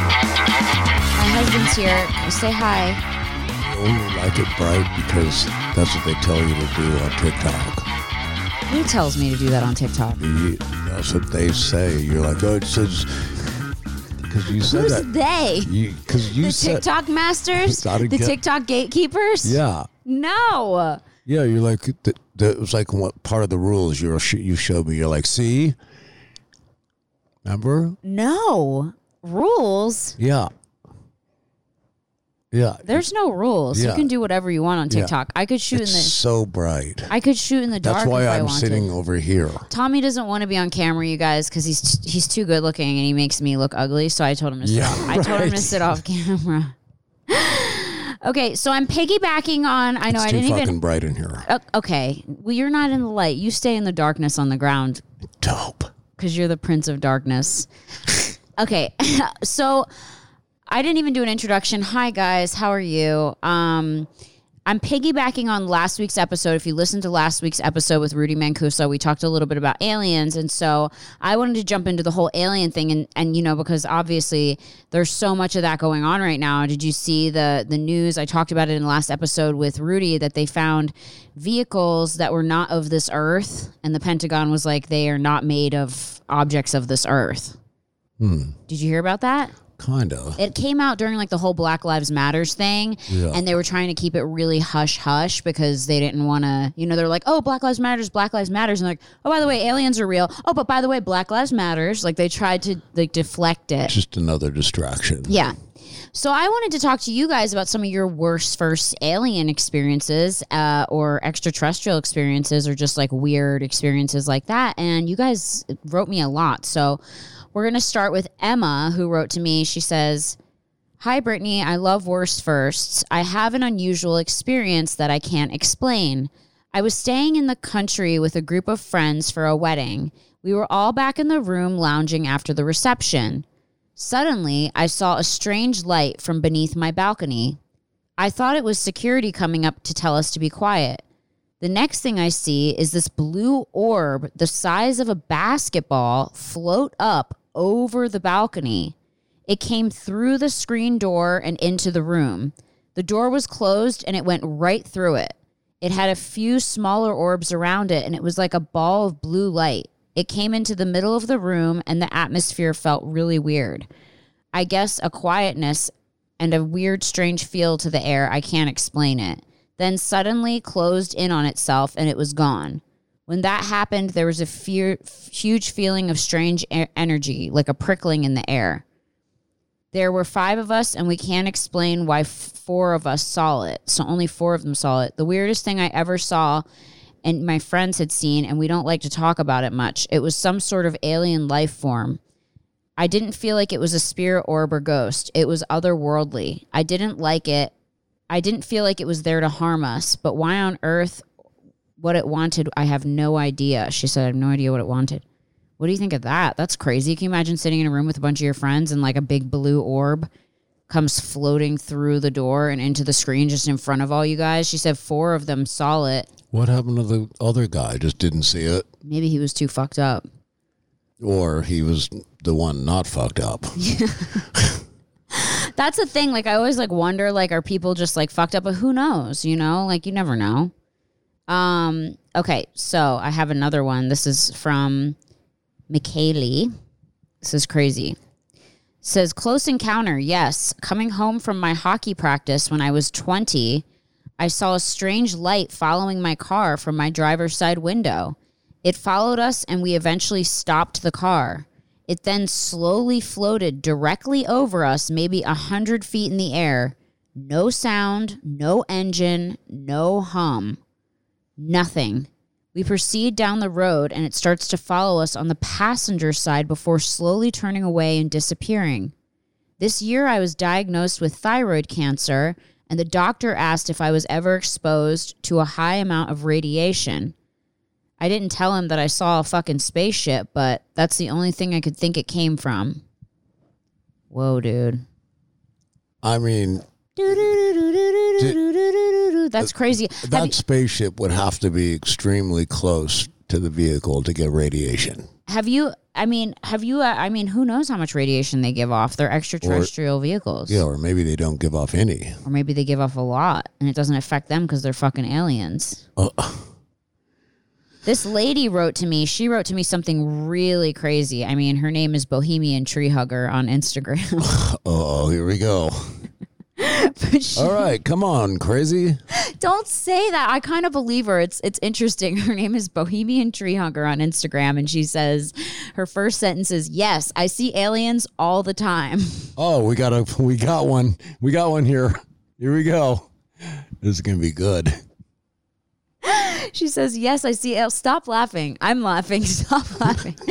My husband's here. Say hi. Oh, only like it bright because that's what they tell you to do on TikTok. Who tells me to do that on TikTok? You- That's what they say. You're like, oh, it says because you said Who's that. they? Because you, The said TikTok masters? The get- TikTok gatekeepers? yeah, No. yeah. You're like that. That was like what part of the rules you you showed me. You're like, see, remember? No. Rules? Yeah, yeah. There's no rules. You can do whatever you want on Yeah. TikTok. I could shoot it's in the so bright. I could shoot in the dark That's why I'm sitting over here. Tommy doesn't want to be on camera, you guys, because he's he's too good looking and he makes me look ugly. So I told him to sit. Yeah. I told him to sit off camera. okay, so I'm piggybacking on. I know It's I too didn't fucking even. bright in here. Uh, okay, well you're not in the light. You stay in the darkness on the ground Dope. because you're the prince of darkness. okay, so I didn't even do an introduction. Hi guys, how are you? Um, I'm piggybacking on last week's episode. If you listened to last week's episode with Rudy Mancuso, we talked a little bit about aliens, and so I wanted to jump into the whole alien thing, and and you know because obviously there's so much of that going on right now. Did you see the the news? I talked about it in the last episode with Rudy that they found vehicles that were not of this earth, and the Pentagon was like they are not made of objects of this earth. Hmm. Did you hear about that? Kind of. It came out during like the whole Black Lives Matters thing, Yeah. and they were trying to keep it really hush hush because they didn't want to, you know, they're like, oh, Black Lives Matters, Black Lives Matters, and they're like, oh, by the way, aliens are real. Oh, but by the way, Black Lives Matters. Like they tried to like deflect it. Just another distraction. Yeah. So I wanted to talk to you guys about some of your worst first alien experiences, uh, or extraterrestrial experiences, or just like weird experiences like that. And you guys wrote me a lot. So we're gonna start with Emma, who wrote to me. She says. Hi, Brittany. I love worst firsts. I have an unusual experience that I can't explain. I was staying in the country with a group of friends for a wedding. We were all back in the room lounging after the reception. Suddenly, I saw a strange light from beneath my balcony. I thought it was security coming up to tell us to be quiet. The next thing I see is this blue orb the size of a basketball float up over the balcony. It came through the screen door and into the room. The door was closed and it went right through it. It had a few smaller orbs around it and it was like a ball of blue light. It came into the middle of the room and the atmosphere felt really weird. I guess a quietness and a weird, strange feel to the air. I can't explain it. Then suddenly closed in on itself and it was gone. When that happened, there was a fear, huge feeling of strange energy, like a prickling in the air. There were five of us, and we can't explain why four of us saw it. So only four of them saw it. The weirdest thing I ever saw, and my friends had seen, and we don't like to talk about it much. It was some sort of alien life form. I didn't feel like it was a spirit orb or ghost. It was otherworldly. I didn't like it. I didn't feel like it was there to harm us. But why on earth, what it wanted, I have no idea. She said, I have no idea what it wanted. What do you think of that? That's crazy. Can you imagine sitting in a room with a bunch of your friends and like a big blue orb comes floating through the door and into the screen just in front of all you guys? She said four of them saw it. What happened to the other guy? Just didn't see it, Maybe he was too fucked up. or he was the one not fucked up. Yeah. That's the thing. Like I always like wonder like are people just like fucked up? But who knows? You know, like you never know. Um. Okay, so I have another one. This is from McKaylee. This is crazy. Says close encounter. Yes, coming home from my hockey practice when I was twenty, I saw a strange light following my car from my driver's side window. It followed us, and we eventually stopped the car. It then slowly floated directly over us, maybe a hundred feet in the air. No sound, no engine, no hum, nothing. We proceed down the road and it starts to follow us on the passenger side before slowly turning away and disappearing. This year, I was diagnosed with thyroid cancer, and the doctor asked if I was ever exposed to a high amount of radiation. I didn't tell him that I saw a fucking spaceship, but that's the only thing I could think it came from. Whoa, dude. I mean, That's uh, crazy. That you- spaceship would have to be extremely close to the vehicle to get radiation. Have you? I mean, have you? Uh, I mean, who knows how much radiation they give off? They're extraterrestrial vehicles. Yeah, or maybe they don't give off any. Or maybe they give off a lot and it doesn't affect them because they're fucking aliens. Uh, This lady wrote to me. She wrote to me something really crazy. I mean, her name is Bohemian Tree Hugger on Instagram. oh, here we go. She- All right, come on, crazy. don't say that. I kind of believe her. It's it's interesting. Her name is Bohemian Tree Hugger on Instagram, and she says her first sentence is, "Yes, I see aliens all the time." Oh, we got a we got one. We got one here. Here we go. This is gonna be good. She says, "Yes, I see." al- Stop laughing. I'm laughing. Stop laughing.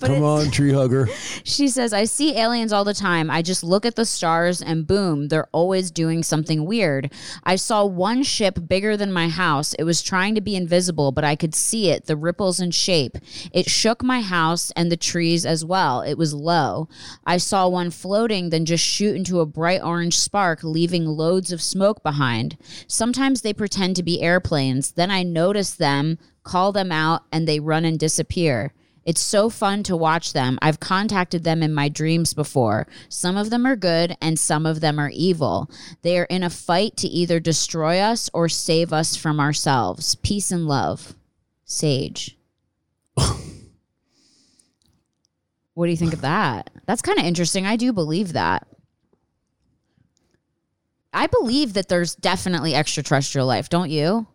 But Come on, tree hugger. She says, I see aliens all the time. I just look at the stars and boom, they're always doing something weird. I saw one ship bigger than my house. It was trying to be invisible, but I could see it, the ripples and shape. It shook my house and the trees as well. It was low. I saw one floating, then just shoot into a bright orange spark, leaving loads of smoke behind. Sometimes they pretend to be airplanes. Then I notice them, call them out, and they run and disappear. It's so fun to watch them. I've contacted them in my dreams before. Some of them are good and some of them are evil. They are in a fight to either destroy us or save us from ourselves. Peace and love. Sage. what do you think of that? That's kind of interesting. I do believe that. I believe that there's definitely extraterrestrial life, don't you?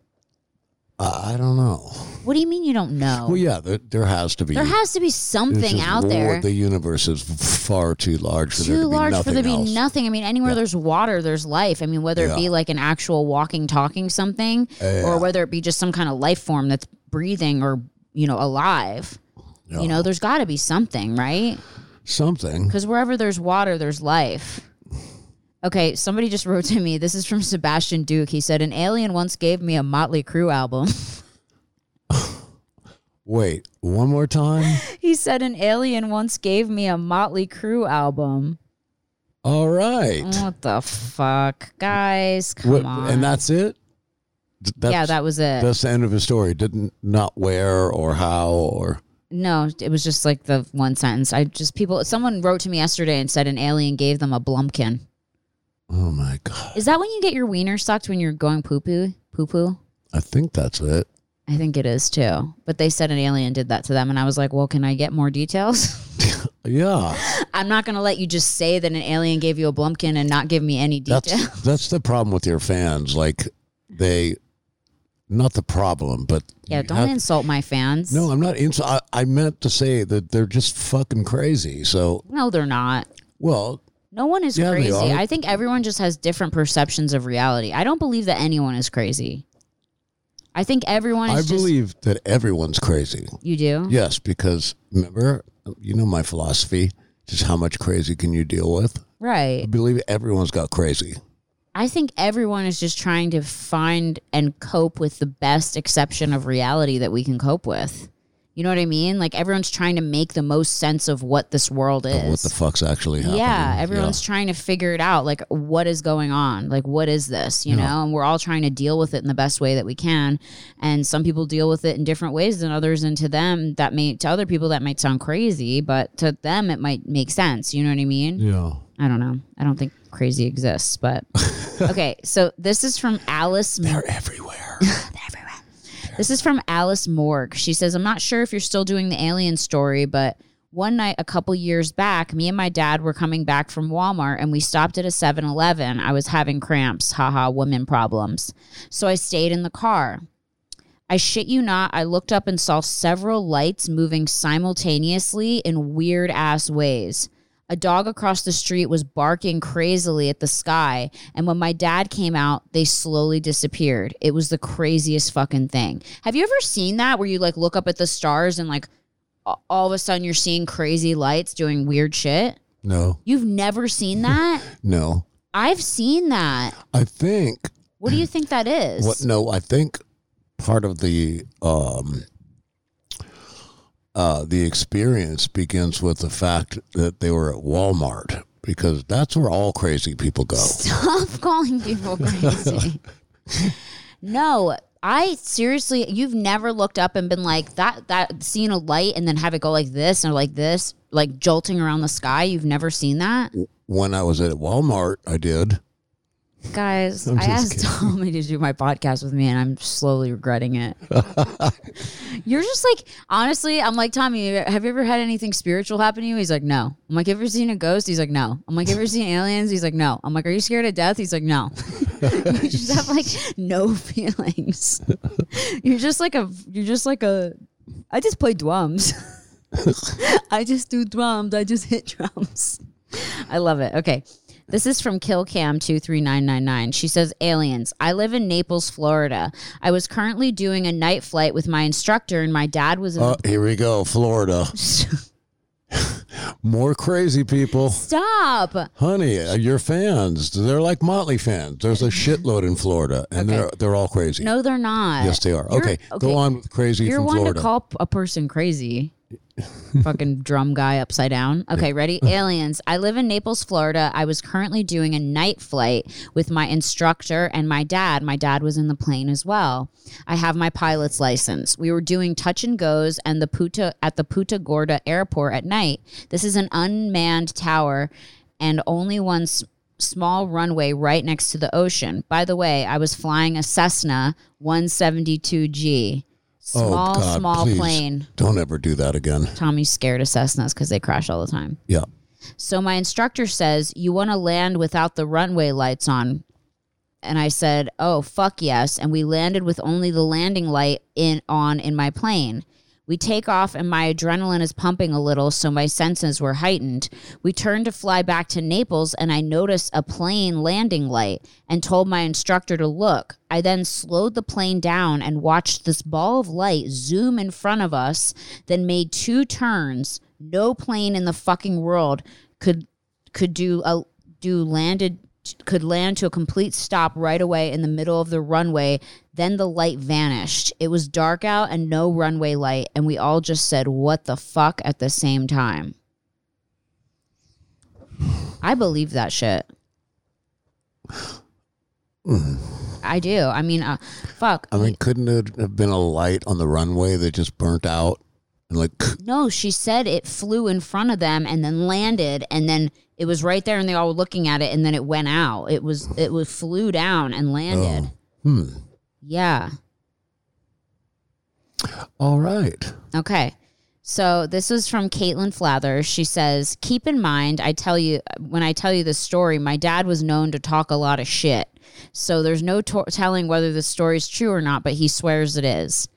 I don't know. What do you mean you don't know? Well, yeah, there, there has to be. there has to be something out war- there. The universe is far too large for there too to be large nothing for there to be nothing. I mean, anywhere Yeah. there's water, there's life. I mean, whether it be like an actual walking, talking something, or whether it be just some kind of life form that's breathing or you know alive. Yeah. You know, there's got to be something, right? Something. Because wherever there's water, there's life. Okay, somebody just wrote to me. This is from Sebastian Duke. He said, An alien once gave me a Motley Crue album. Wait, one more time. he said, An alien once gave me a Motley Crue album. All right. Mm, what the fuck? Guys, come What- on. and that's it. That's, yeah, that was it. that's the end of his story. Didn't not where or how or No, it was just like the one sentence. I just people. Someone wrote to me yesterday and said an alien gave them a blumpkin. Oh my god. Is that when you get your wiener sucked when you're going poo poo poo poo? I think that's it. I think it is too. But they said an alien did that to them, and I was like, well, can I get more details? Yeah, I'm not gonna let you just say that an alien gave you a blumpkin and not give me any details. that's that's the problem with your fans. Like they, not the problem, but yeah, don't have- insult my fans. No, I'm not. Ins- I, I meant to say that they're just fucking crazy. So, no, they're not. well, No one is Yeah, crazy. I think everyone just has different perceptions of reality. I don't believe that anyone is crazy. I think everyone is I just believe that everyone's crazy. you do. Yes, because remember, you know my philosophy. Just how much crazy can you deal with? Right. I believe everyone's got crazy. I think everyone is just trying to find and cope with the best exception of reality that we can cope with. You know what I mean? Like everyone's trying to make the most sense of what this world is. What the fuck's actually happening? yeah, everyone's trying to figure it out. Like, what is going on? Like, what is this? You Yeah. know, and we're all trying to deal with it in the best way that we can. And some people deal with it in different ways than others. And to them, that may to other people that might sound crazy, but to them, it might make sense. You know what I mean? Yeah. I don't know. I don't think crazy exists, but okay. So this is from Alice. They're everywhere. This is from Alice Morg. She says, I'm not sure if you're still doing the alien story, but one night a couple years back, me and my dad were coming back from Walmart and we stopped at a 7 Eleven. I was having cramps. Haha, women problems. So I stayed in the car. I shit you not, I looked up and saw several lights moving simultaneously in weird ass ways. A dog across the street was barking crazily at the sky, and when my dad came out, they slowly disappeared. It was the craziest fucking thing. Have you ever seen that where you like look up at the stars and like all of a sudden you're seeing crazy lights doing weird shit? No, You've never seen that? no. I've seen that. I think What do you think that is? what? No, I think part of the um, uh, the experience begins with the fact that they were at Walmart because that's where all crazy people go. Stop calling people crazy. no, I seriously, you've never looked up and been like that, that seeing a light and then have it go like this or like this, like jolting around the sky. You've never seen that? When I was at Walmart, I did. Guys, just asked kidding. Tommy to do my podcast with me and I'm slowly regretting it. You're just like, honestly, I'm like, Tommy, have you ever had anything spiritual happen to you? He's like, no. I'm like, ever seen a ghost? He's like, no. I'm like, ever seen aliens? He's like, no. I'm like, are you scared of death? He's like, no. you just have like no feelings. you're just like a, you're just like a, I just play drums. I just do drums. I just hit drums. I love it. Okay. This is from KillCam23999. She says, Aliens. I live in Naples, Florida. I was currently doing a night flight with my instructor, and my dad was in Oh, here we go, Florida. More crazy people. Stop. Honey, uh, your fans, they're like Motley fans. There's a shitload in Florida, and Okay. they're they're all crazy. No, they're not. yes, they are. You're- Okay, go on with crazy You're from one Florida. to call a person crazy. Fucking drum guy upside down. Okay, ready? Aliens. I live in Naples, Florida. I was currently doing a night flight with my instructor and my dad. My dad was in the plane as well. I have my pilot's license. We were doing touch and goes and the Puta at the Punta Gorda airport at night. This is an unmanned tower and only one s- small runway right next to the ocean. By the way, I was flying a Cessna 172G. Oh, small, oh God, small please, plane. Don't ever do that again. Tommy's scared of Cessnas because they crash all the time. Yeah. So my instructor says, You want to land without the runway lights on? And I said, Oh, fuck yes. And we landed with only the landing light in on in my plane. We take off and my adrenaline is pumping a little, so my senses were heightened. We turned to fly back to Naples and I noticed a plane landing light and told my instructor to look. I then slowed the plane down and watched this ball of light zoom in front of us, then made two turns. No plane in the fucking world could could do a do landed could land to a complete stop right away in the middle of the runway. Then the light vanished. It was dark out and no runway light, and we all just said, What the fuck at the same time. I believe that shit. I do. I mean, uh, fuck. I mean, couldn't it have been a light on the runway that just burnt out? And like, No, she said it flew in front of them and then landed and then it was right there and they all were looking at it and then it went out. It was it was flew down and landed. hmm. Yeah. All right. Okay. So this was from Caitlin Flather. She says, "Keep in mind, I tell you when I tell you this story, my dad was known to talk a lot of shit. So there's no to- telling whether the story's true or not, but he swears it is."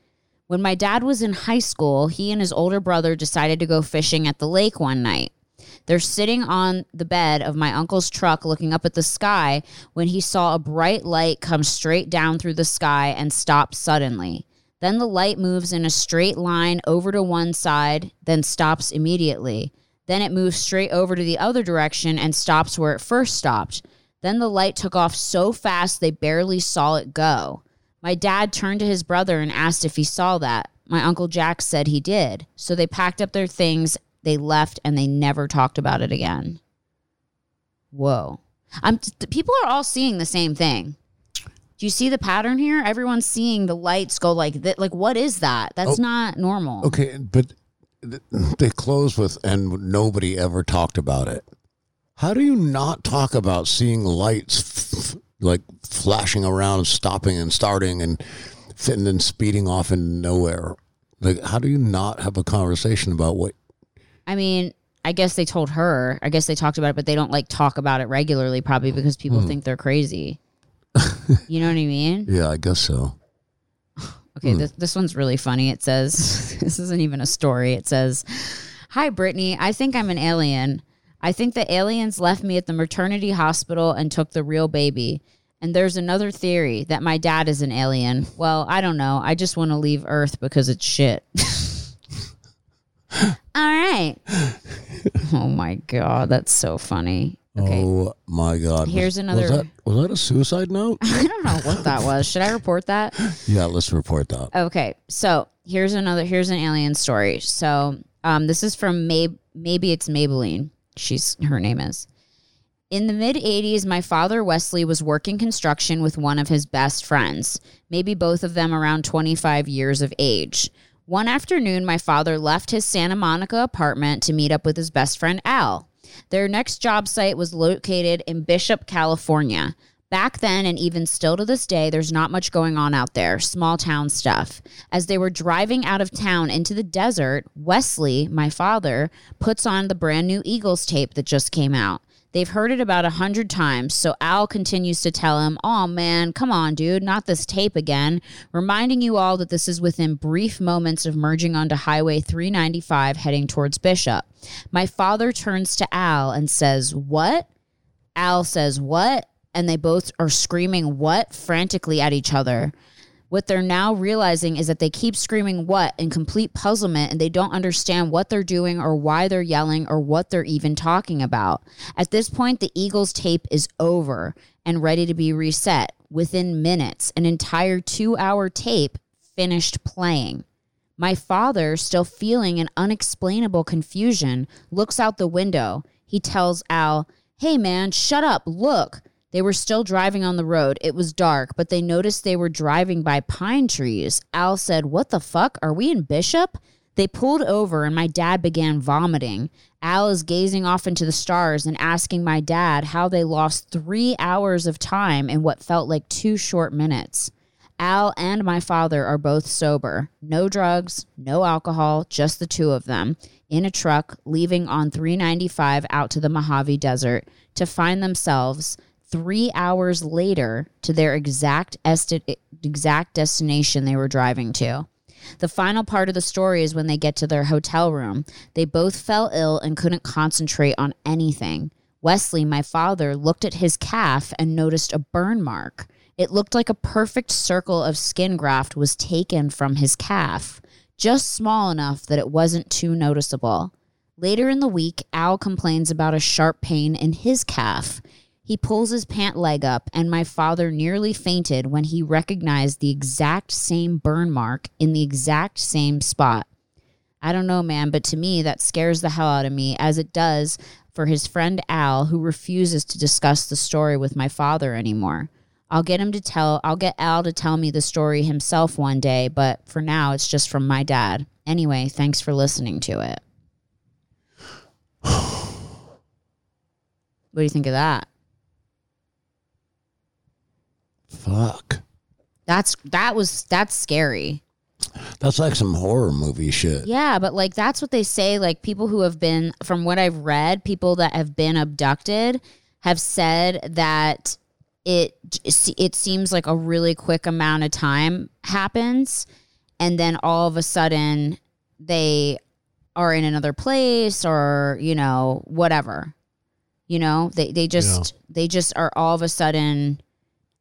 When my dad was in high school, he and his older brother decided to go fishing at the lake one night. They're sitting on the bed of my uncle's truck looking up at the sky when he saw a bright light come straight down through the sky and stop suddenly. Then the light moves in a straight line over to one side, then stops immediately. Then it moves straight over to the other direction and stops where it first stopped. Then the light took off so fast they barely saw it go. My dad turned to his brother and asked if he saw that. My uncle Jack said he did. So they packed up their things, they left, and they never talked about it again. Whoa. I'm people are all seeing the same thing. Do you see the pattern here? Everyone's seeing the lights go like that. Like, what is that? That's Oh. not normal. Okay, but they close with, and nobody ever talked about it. How do you not talk about seeing lights f- f- like flashing around, stopping and starting, and fitting and speeding off in nowhere? Like, how do you not have a conversation about what? I mean, I guess they told her. I guess they talked about it, but they don't like talk about it regularly, probably because people Hmm. think they're crazy. you know what I mean? Yeah, I guess so. Okay, Hmm. this, this one's really funny. It says, this isn't even a story. It says, Hi, Brittany. I think I'm an alien. I think the aliens left me at the maternity hospital and took the real baby. And there's another theory that my dad is an alien. Well, I don't know. I just want to leave Earth because it's shit. All right. oh my God. That's so funny. Okay. Oh my God! Here's was, another- Was that, was that a suicide note? I don't know what that was. Should I report that? yeah, let's report that. Okay, so here's another here's an alien story. So um, this is from May maybe it's Maybelline. She's her name is. In the mid 80s, my father, Wesley, was working construction with one of his best friends, maybe both of them around 25 years of age. One afternoon, my father left his Santa Monica apartment to meet up with his best friend, Al. Their next job site was located in Bishop, California. Back then, and even still to this day, there's not much going on out there, small town stuff. As they were driving out of town into the desert, Wesley, my father, puts on the brand new Eagles tape that just came out. They've heard it about a hundred times, so Al continues to tell him, Oh man, come on, dude, not this tape again. Reminding you all that this is within brief moments of merging onto Highway 395 heading towards Bishop. My father turns to Al and says, What? Al says, What? And they both are screaming, What? frantically at each other. What they're now realizing is that they keep screaming what in complete puzzlement and they don't understand what they're doing or why they're yelling or what they're even talking about. At this point, the Eagles tape is over and ready to be reset. Within minutes, an entire two hour tape finished playing. My father, still feeling an unexplainable confusion, looks out the window. He tells Al, Hey man, shut up, look. They were still driving on the road. It was dark, but they noticed they were driving by pine trees. Al said, What the fuck? Are we in Bishop? They pulled over and my dad began vomiting. Al is gazing off into the stars and asking my dad how they lost three hours of time in what felt like two short minutes. Al and my father are both sober. No drugs, no alcohol, just the two of them in a truck leaving on 395 out to the Mojave Desert to find themselves three hours later to their exact esti- exact destination they were driving to. The final part of the story is when they get to their hotel room. They both fell ill and couldn't concentrate on anything. Wesley, my father, looked at his calf and noticed a burn mark. It looked like a perfect circle of skin graft was taken from his calf, just small enough that it wasn't too noticeable. Later in the week, Al complains about a sharp pain in his calf. He pulls his pant leg up, and my father nearly fainted when he recognized the exact same burn mark in the exact same spot. I don't know, man, but to me, that scares the hell out of me, as it does for his friend Al, who refuses to discuss the story with my father anymore. I'll get him to tell, I'll get Al to tell me the story himself one day, but for now, it's just from my dad. Anyway, thanks for listening to it. what do you think of that? Fuck. That's that was that's scary. That's like some horror movie shit. Yeah, but like that's what they say. Like people who have been, from what I've read, people that have been abducted have said that it it seems like a really quick amount of time happens, and then all of a sudden they are in another place or you know whatever. You know they they just yeah. they just are all of a sudden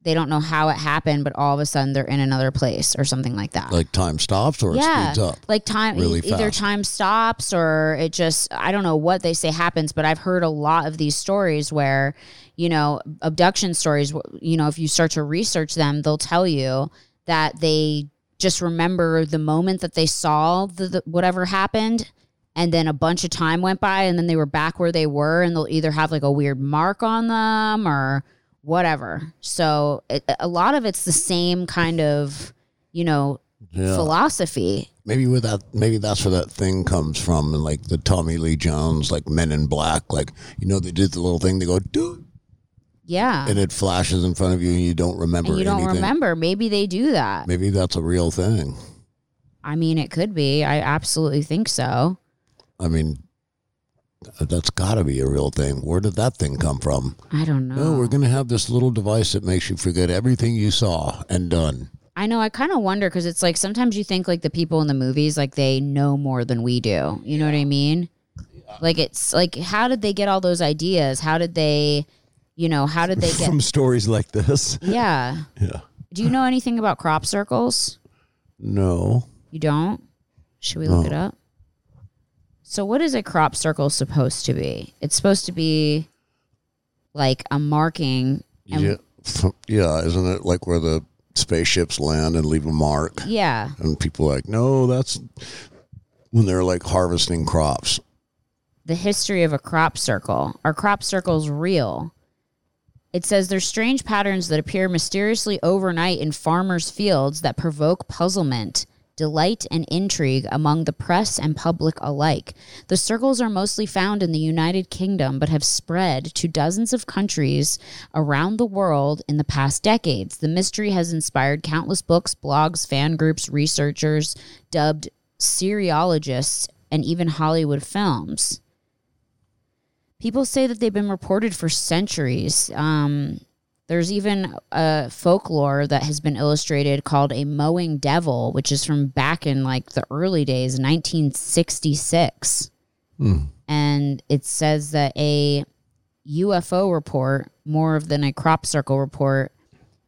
they don't know how it happened, but all of a sudden they're in another place or something like that. Like time stops or yeah, it speeds up. Like time really either fast. time stops or it just I don't know what they say happens, but I've heard a lot of these stories where, you know, abduction stories, you know, if you start to research them, they'll tell you that they just remember the moment that they saw the, the whatever happened and then a bunch of time went by and then they were back where they were and they'll either have like a weird mark on them or whatever. So it, a lot of it's the same kind of, you know, yeah. philosophy. Maybe with that, maybe that's where that thing comes from, and like the Tommy Lee Jones, like Men in Black, like you know they did the little thing. They go, dude. Yeah. And it flashes in front of you, and you don't remember. And you don't anything. remember. Maybe they do that. Maybe that's a real thing. I mean, it could be. I absolutely think so. I mean, that's got to be a real thing. Where did that thing come from? I don't know. Oh, we're going to have this little device that makes you forget everything you saw and done. I know. I kind of wonder because it's like sometimes you think like the people in the movies like they know more than we do. You know what I mean? Like it's like how did they get all those ideas? How did they, you know, how did they get from stories like this? Yeah. Yeah. Do you know anything about crop circles? No. You don't? Should we look no. it up? So, what is a crop circle supposed to be? It's supposed to be like a marking. yeah, yeah, isn't it like where the spaceships land and leave a mark? Yeah. And people are like, no, that's when they're like harvesting crops. The history of a crop circle. Are crop circles real? It says there's strange patterns that appear mysteriously overnight in farmers' fields that provoke puzzlement, delight, and intrigue among the press and public alike. The circles are mostly found in the United Kingdom but have spread to dozens of countries around the world in the past decades. The mystery has inspired countless books, blogs, fan groups, researchers, dubbed cereologists, and even Hollywood films. People say that they've been reported for centuries. Um, there's even a folklore that has been illustrated called a mowing devil, which is from back in like the early days, 1966. Hmm. And it says that a UFO report, more than a crop circle report,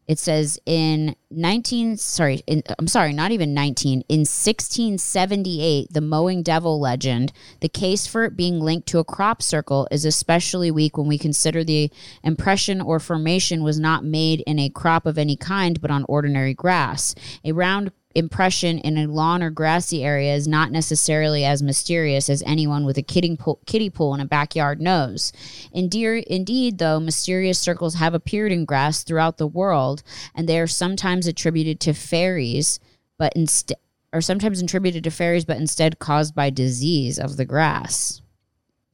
it says in 19 sorry in, i'm sorry not even 19 in 1678 the mowing devil legend the case for it being linked to a crop circle is especially weak when we consider the impression or formation was not made in a crop of any kind but on ordinary grass. A round impression in a lawn or grassy area is not necessarily as mysterious as anyone with a kiddie pool, kiddie pool in a backyard knows. Indeed, indeed, though, mysterious circles have appeared in grass throughout the world, and they are sometimes attributed to fairies, but instead are sometimes attributed to fairies, but instead caused by disease of the grass.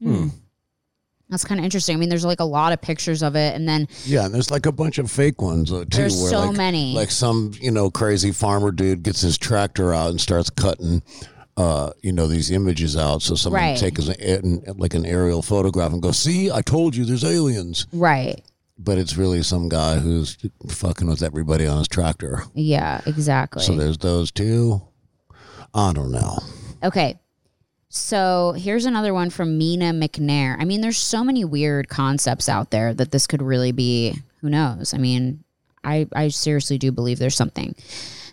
Hmm. That's kind of interesting. I mean, there's like a lot of pictures of it, and then Yeah, and there's like a bunch of fake ones uh, too. There's where so like, many. Like some you know crazy farmer dude gets his tractor out and starts cutting. Uh, you know these images out, so someone Right. take as an, like an aerial photograph and go, "See, I told you, there's aliens." right, But it's really some guy who's fucking with everybody on his tractor. yeah, exactly. So there's those two. I don't know. Okay. So here's another one from Mina McNair. I mean, there's so many weird concepts out there that this could really be. Who knows? I mean, I, I seriously do believe there's something.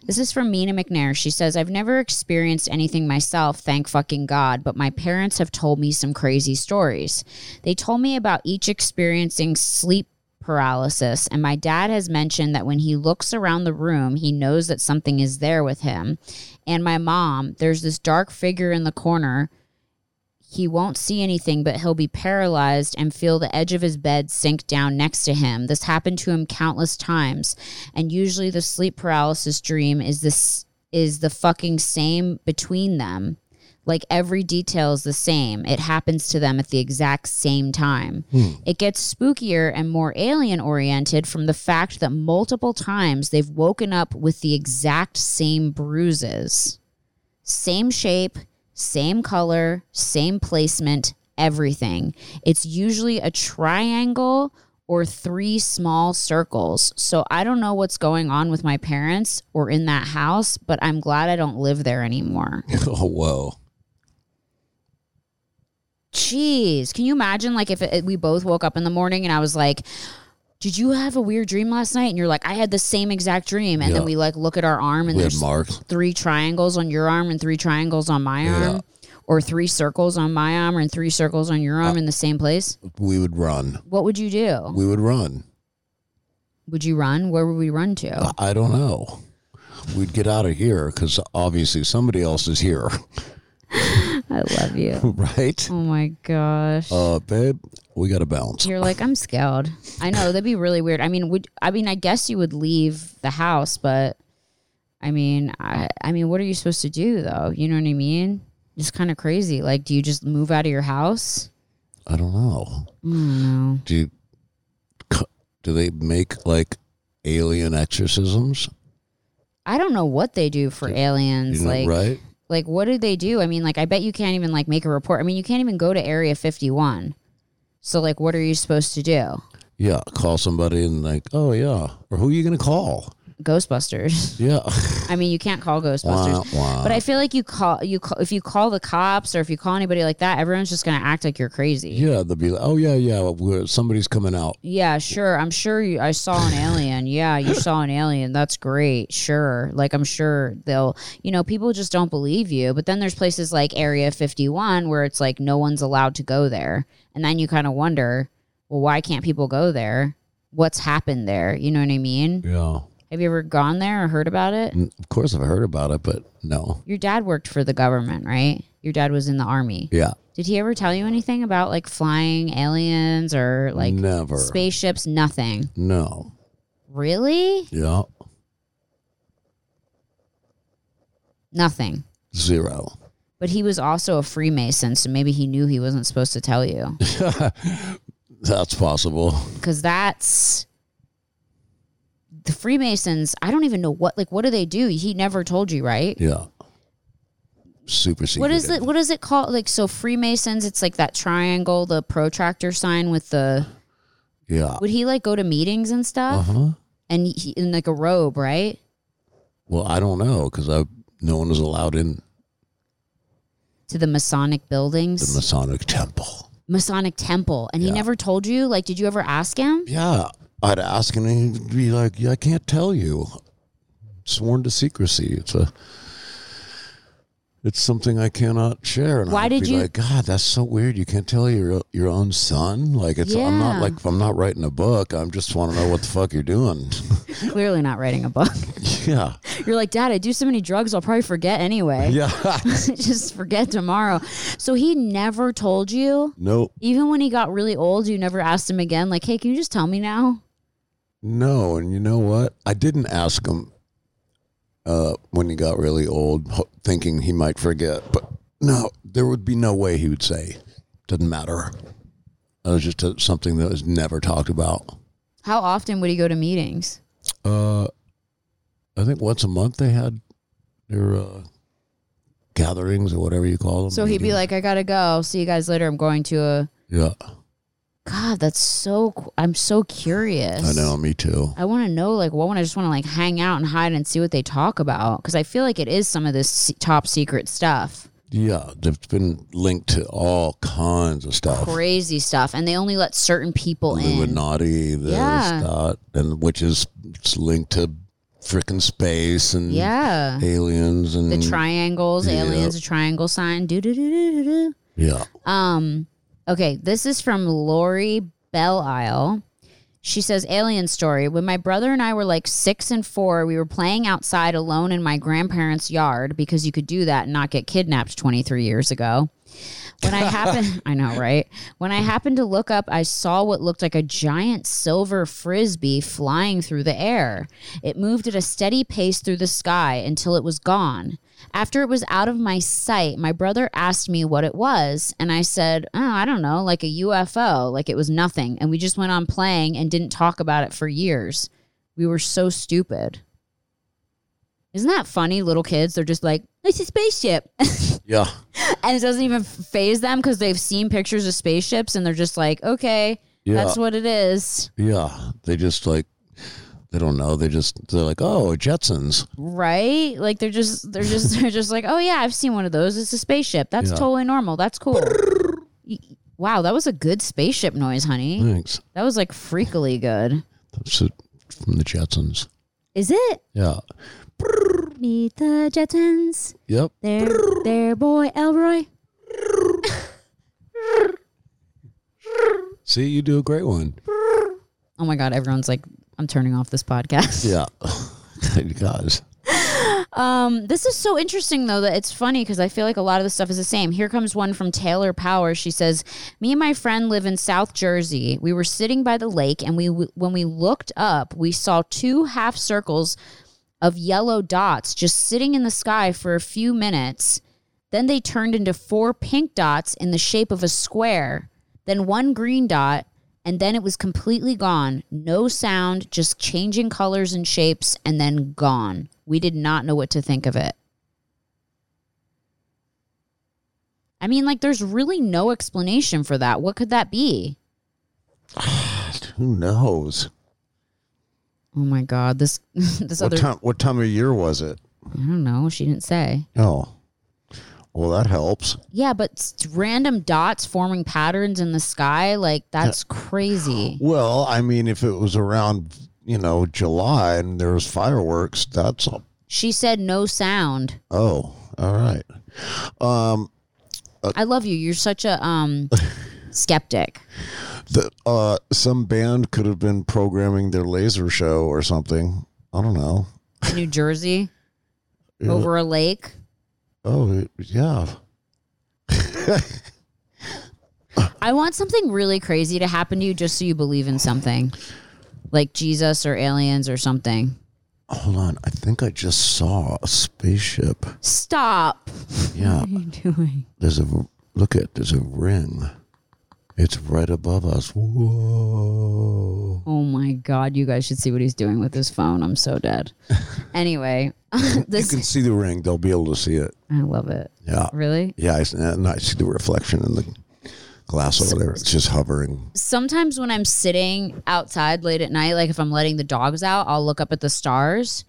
This is from Mina McNair. She says, I've never experienced anything myself, thank fucking God, but my parents have told me some crazy stories. They told me about each experiencing sleep paralysis, and my dad has mentioned that when he looks around the room, he knows that something is there with him. And my mom, there's this dark figure in the corner. He won't see anything, but he'll be paralyzed and feel the edge of his bed sink down next to him. This happened to him countless times, and usually the sleep paralysis dream is this is the fucking same between them. Like every detail is the same. It happens to them at the exact same time. Hmm. It gets spookier and more alien oriented from the fact that multiple times they've woken up with the exact same bruises. Same shape, same color, same placement, everything. It's usually a triangle or three small circles. So I don't know what's going on with my parents or in that house, but I'm glad I don't live there anymore. oh whoa. Jeez, can you imagine like if it, we both woke up in the morning and I was like, "Did you have a weird dream last night?" And you're like, "I had the same exact dream." And then we like look at our arm and We had there's marks. three triangles on your arm and three triangles on my Yeah. arm, or three circles on my arm and three circles on your arm in the same place. We would run. What would you do? We would run. Would you run? Where would we run to? I don't know. We'd get out of here because obviously somebody else is here, I love you. right? Oh my gosh. Uh, babe, we got to bounce. You're like, I'm scared. I know that'd be really weird. I mean, would I mean I guess you would leave the house, but I mean, I I mean, what are you supposed to do though? You know what I mean? It's kind of crazy. Like, do you just move out of your house? I don't know. I don't know. Do you, do they make like alien exorcisms? I don't know what they do for aliens. You know, like, right? Like what do they do? I mean, like, I bet you can't even like make a report. I mean, you can't even go to Area 51. So, like, what are you supposed to do? Yeah, call somebody and like, oh yeah, or who are you gonna call? Ghostbusters. Yeah, I mean, you can't call Ghostbusters. Wah, wah. But I feel like you call you call, if you call the cops or if you call anybody like that, everyone's just gonna act like you're crazy. yeah, they'll be like, oh yeah, yeah, we're, somebody's coming out. Yeah, sure. I'm sure you, I saw an alien. Yeah, you saw an alien. That's great. Sure. Like I'm sure they'll, you know, people just don't believe you. But then there's places like Area 51 where it's like no one's allowed to go there. And then you kind of wonder, well, why can't people go there? What's happened there? You know what I mean? Yeah, Have you ever gone there or heard about it? Mm, of course I've heard about it, but no. Your dad worked for the government, right? Your dad was in the army. Yeah. Did he ever tell you anything about like flying aliens or like Never. spaceships? Nothing. No. Really? Yeah. Nothing. Zero. But he was also a Freemason, so maybe he knew he wasn't supposed to tell you. That's possible. Because that's the Freemasons. I don't even know what like what do they do? He never told you, right? Yeah. Super secret. What is it? What is it called? Like so, Freemasons. It's like that triangle, the protractor sign with the. Yeah. Would he like go to meetings and stuff? Uh-huh. And he, in like a robe, right? Well, I don't know because I no one is allowed in To the Masonic buildings, the Masonic temple. Masonic temple, and he never told you. Like, did you ever ask him? Yeah, I'd ask and he'd be like, "Yeah, I can't tell you. Sworn to secrecy. It's a." It's something I cannot share. And Why I'd did be you- like, God, that's so weird. You can't tell your your own son. Like it's. I'm not like I'm not writing a book. I'm just want to know what the fuck you're doing. Clearly not writing a book. yeah. You're like, Dad, I do so many drugs, I'll probably forget anyway. Yeah. Just forget tomorrow. So he never told you, nope. even when he got really old, you never asked him again, like, hey, can you just tell me now? No, and you know what? I didn't ask him uh, when he got really old, thinking he might forget. But no, there would be no way he would say. Doesn't matter. It was just a, something that was never talked about. How often would he go to meetings? Uh, I think once a month they had their uh, gatherings or whatever you call them. So he'd be like, I gotta go. See you guys later. I'm going to a. "Yeah, God, that's so. co- I'm so curious. I know, me too." I want to know, like, what when I just want to like hang out and hide and see what they talk about because I feel like it is some of this top secret stuff, Yeah, they've been linked to all kinds of stuff. crazy stuff, and they only let certain people in. Illuminati, Yeah. that, and which is it's linked to frickin' space and Yeah, aliens and the triangles, Yeah. aliens, a triangle sign. Do do do do do do. yeah. Um, okay, this is from Lori Belle Isle. She says, Alien story. When my brother and I were like six and four, we were playing outside alone in my grandparents' yard because you could do that and not get kidnapped 23 years ago. When I happened, I know, right? When I happened to look up, I saw what looked like a giant silver frisbee flying through the air. It moved at a steady pace through the sky until it was gone. After it was out of my sight, my brother asked me what it was, and I said, "Oh, I don't know, like a UFO, like it was nothing." And we just went on playing and didn't talk about it for years. We were so stupid. Isn't that funny? Little kids, they're just like, "It's a spaceship." Yeah. and it doesn't even phase them because they've seen pictures of spaceships and they're just like, okay, Yeah. that's what it is, Yeah. They just like they don't know. They just they're like, oh, Jetsons. right? Like they're just they're just they're just like, oh yeah, I've seen one of those. It's a spaceship. That's Yeah. totally normal. That's cool. Wow, that was a good spaceship noise, honey. Thanks. That was like freakily good. That's it from the Jetsons. Is it? Yeah. Meet the Jetsons. Yep. Their their boy Elroy. See, you do a great one. Oh my god, everyone's like, I'm turning off this podcast. Yeah. you guys. Um, this is so interesting though that it's funny because I feel like a lot of the stuff is the same. Here comes one from Taylor Power. She says, "Me and my friend live in South Jersey. We were sitting by the lake, and we when we looked up, we saw two half circles of yellow dots just sitting in the sky for a few minutes. Then they turned into four pink dots in the shape of a square. Then one green dot." And then it was completely gone. No sound, just changing colors and shapes, and then gone. We did not know what to think of it. I mean, like, there's really no explanation for that. What could that be? Who knows? Oh my god, this this What other time? What time of year was it? I don't know. She didn't say. Oh, well, that helps. Yeah, but random dots forming patterns in the sky, like that's crazy. Well, I mean, if it was around, you know, July and there was fireworks, that's a, She said no sound. oh, all right. Um, I love you. You're such a um skeptic. the uh, some band could have been programming their laser show or something. I don't know. New Jersey over a lake. Oh, yeah. I want something really crazy to happen to you just so you believe in something. Like Jesus or aliens or something. Hold on. I think I just saw a spaceship. Stop. Yeah. What are you doing? There's a look at there's a ring. It's right above us. Whoa. Oh my god, you guys should see what he's doing with his phone. I'm so dead. Anyway, You can see the ring. They'll be able to see it. I love it. Yeah. Really? Yeah. I, and uh, I see the reflection in the glass over there. It's just hovering. sometimes when I'm sitting outside late at night, like if I'm letting the dogs out, I'll look up at the stars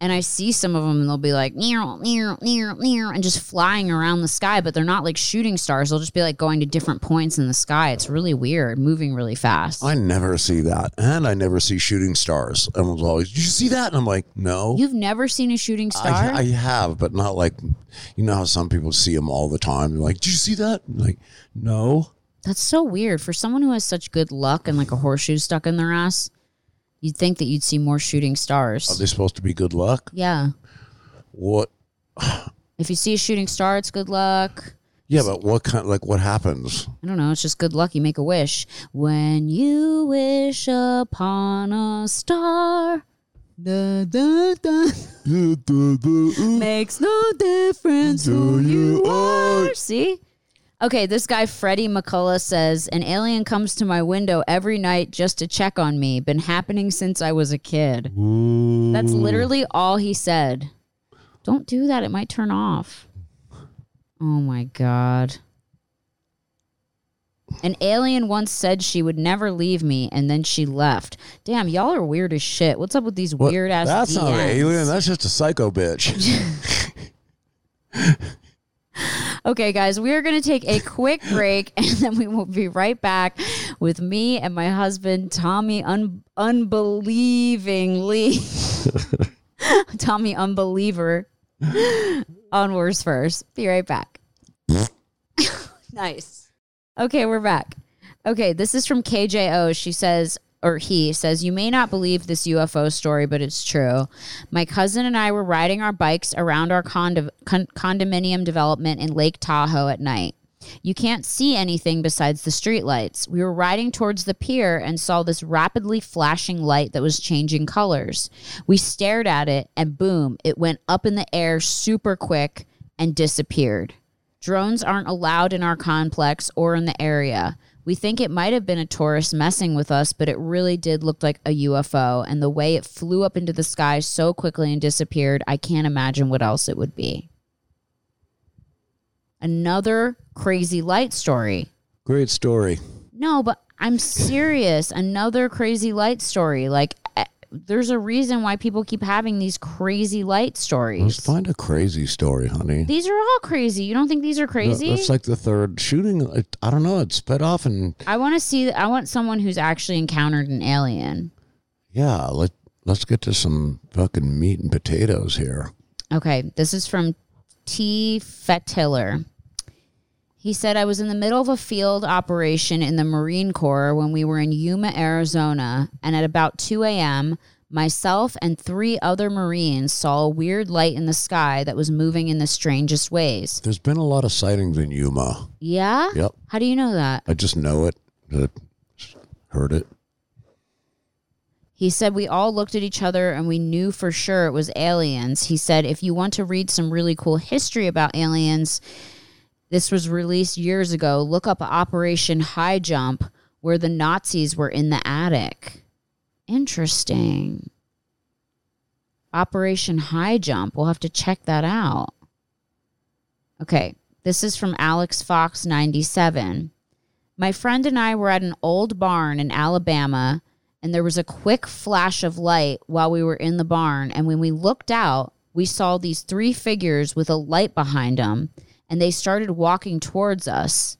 and I see some of them and they'll be like near, near, near, near, and just flying around the sky, but they're not like shooting stars. They'll just be like going to different points in the sky. It's really weird, moving really fast. I never see that. And I never see shooting stars. Everyone's always, did you see that? And I'm like, no. You've never seen a shooting star? I, I have, but not like, you know how some people see them all the time. They're like, did you see that? I'm like, no. That's so weird. For someone who has such good luck and like a horseshoe stuck in their ass, you'd think that you'd see more shooting stars. Are they supposed to be good luck? Yeah. What? If you see a shooting star, it's good luck. Yeah, but what kind? Like, what happens? I don't know. It's just good luck. You make a wish. When you wish upon a star, da, da, da, makes no difference who you are. See? Okay, this guy, Freddie McCullough, says An alien comes to my window every night just to check on me. Been happening since I was a kid. That's literally all he said. Don't do that. It might turn off. Oh my God. An alien once said she would never leave me, and then she left. Damn, y'all are weird as shit. What's up with these weird ass? That's not an alien. That's just a psycho bitch. Okay, guys, we are going to take a quick break, and then we will be right back with me and my husband, Tommy, un- unbelievingly, Tommy, unbeliever, on worst first. Be right back. nice. Okay, we're back. Okay, this is from KJO. She says, or he says, You may not believe this UFO story, but it's true. My cousin and I were riding our bikes around our condo- con- condominium development in Lake Tahoe at night. You can't see anything besides the streetlights. We were riding towards the pier and saw this rapidly flashing light that was changing colors. We stared at it, and boom, it went up in the air super quick and disappeared. Drones aren't allowed in our complex or in the area. We think it might have been a tourist messing with us, but it really did look like a UFO. And the way it flew up into the sky so quickly and disappeared, I can't imagine what else it would be. Another crazy light story. Great story. No, but I'm serious. Another crazy light story. Like, there's a reason why people keep having these crazy light stories. Let's find a crazy story, honey. These are all crazy. You don't think these are crazy? That's like the third shooting. I don't know. It sped off and I want to see. I want someone who's actually encountered an alien. yeah. Let Let's get to some fucking meat and potatoes here. Okay, this is from T. Fetiller. He said, I was in the middle of a field operation in the Marine Corps when we were in Yuma, Arizona, and at about 2 a.m., myself and three other Marines saw a weird light in the sky that was moving in the strangest ways. There's been a lot of sightings in Yuma. Yeah? Yep. How do you know that? I just know it. I heard it. He said we all looked at each other and we knew for sure it was aliens. He said if you want to read some really cool history about aliens, this was released years ago. Look up Operation High Jump where the Nazis were in the attic. Interesting. Operation High Jump. We'll have to check that out. Okay, this is from Alex Fox 97. My friend and I were at an old barn in Alabama and there was a quick flash of light while we were in the barn. And when we looked out, we saw these three figures with a light behind them, and they started walking towards us.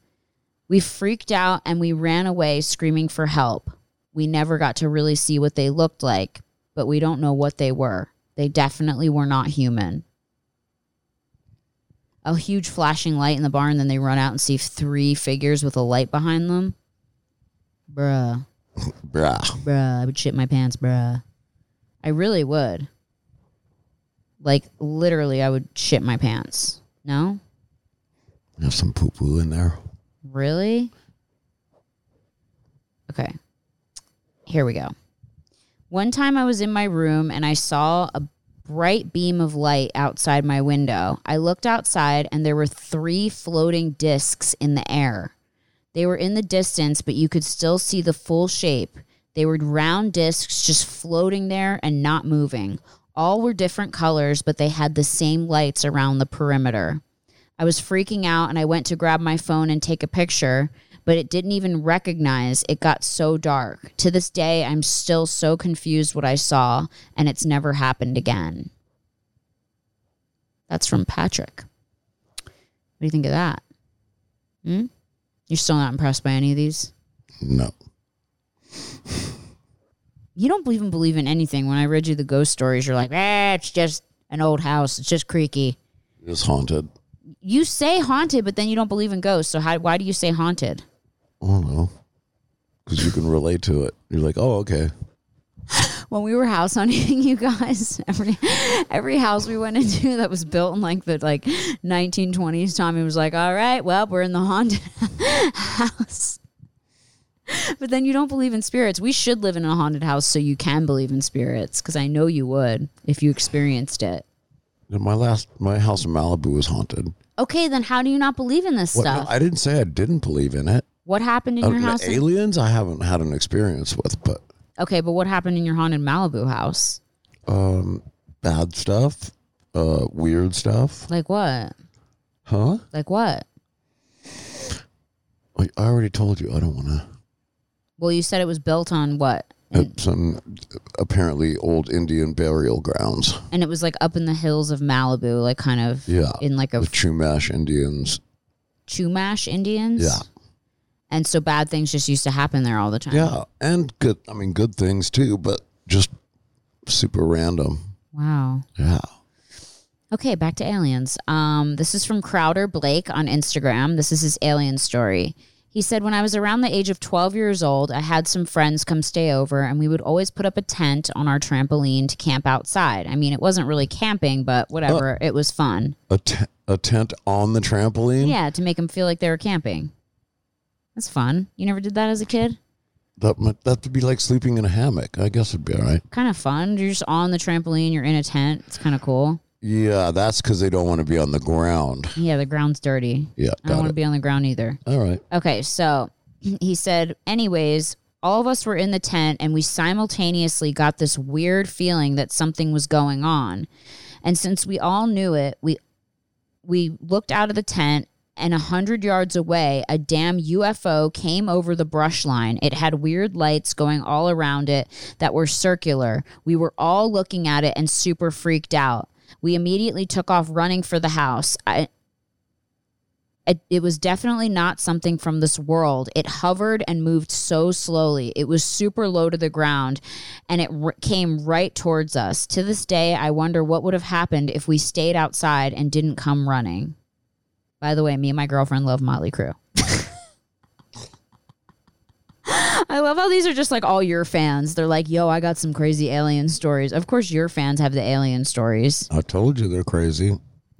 We freaked out and we ran away screaming for help. We never got to really see what they looked like, but we don't know what they were. They definitely were not human. A huge flashing light in the barn, then they run out and see three figures with a light behind them. Bruh. Bruh. Bruh, I would shit my pants, bruh. I really would. Like, literally, I would shit my pants. No? There's some poo poo in there. Really? Okay. Here we go. One time I was in my room and I saw a bright beam of light outside my window. I looked outside and there were three floating discs in the air. They were in the distance, but you could still see the full shape. They were round discs just floating there and not moving. All were different colors, but they had the same lights around the perimeter. I was freaking out and I went to grab my phone and take a picture, but it didn't even recognize it got so dark. To this day, I'm still so confused what I saw, and it's never happened again. That's from Patrick. What do you think of that? Hmm? You're still not impressed by any of these? No. You don't even believe in anything. When I read you the ghost stories, you're like, ah, it's just an old house. It's just creaky. It's haunted. You say haunted, but then you don't believe in ghosts. So how, why do you say haunted? I don't know. Because you can relate to it. You're like, oh, okay. when we were house hunting, you guys, every every house we went into that was built in like the like 1920s, Tommy was like, "All right, well, we're in the haunted house." But then you don't believe in spirits. We should live in a haunted house so you can believe in spirits because I know you would if you experienced it. My last, my house in Malibu was haunted. Okay, then how do you not believe in this What, no, stuff? I didn't say I didn't believe in it. what happened in Uh, your house? aliens, I haven't had an experience with, but okay, but what happened in your haunted Malibu house? um, bad stuff, uh, weird stuff, Like what? huh? Like what? Like, I already told you I don't want to. Well, you said it was built on what? Some apparently old Indian burial grounds. And it was like up in the hills of Malibu, like kind of Yeah, in like a the Chumash Indians. Chumash Indians. Yeah, And so bad things just used to happen there all the time. yeah, and good. I mean, good things too, but just super random. Wow. Yeah. Okay, back to aliens. Um, this is from Crowder Blake on Instagram. This is his alien story. He said, When I was around the age of 12 years old, I had some friends come stay over, and we would always put up a tent on our trampoline to camp outside. I mean, it wasn't really camping, but whatever. Uh, it was fun. A, tent on the trampoline. Yeah, to make them feel like they were camping. That's fun. You never did that as a kid? That might, that would be like sleeping in a hammock. I guess it'd be all right. Kind of fun. You're just on the trampoline, you're in a tent. It's kind of cool. Yeah, that's because they don't want to be on the ground. Yeah, the ground's dirty. Yeah, I don't want to be on the ground either. All right. Okay, so he said, anyways, all of us were in the tent and we simultaneously got this weird feeling that something was going on. And since we all knew it, we we looked out of the tent and a hundred yards away, a damn UFO came over the brush line. It had weird lights going all around it that were circular. We were all looking at it and super freaked out. We immediately took off running for the house. I, it, it was definitely not something from this world. It hovered and moved so slowly. It was super low to the ground and it r- came right towards us. To this day, I wonder what would have happened if we stayed outside and didn't come running. By the way, me and my girlfriend love Motley Crue. I love how these are just like all your fans. They're like, yo, I got some crazy alien stories. Of course, your fans have the alien stories. I told you they're crazy,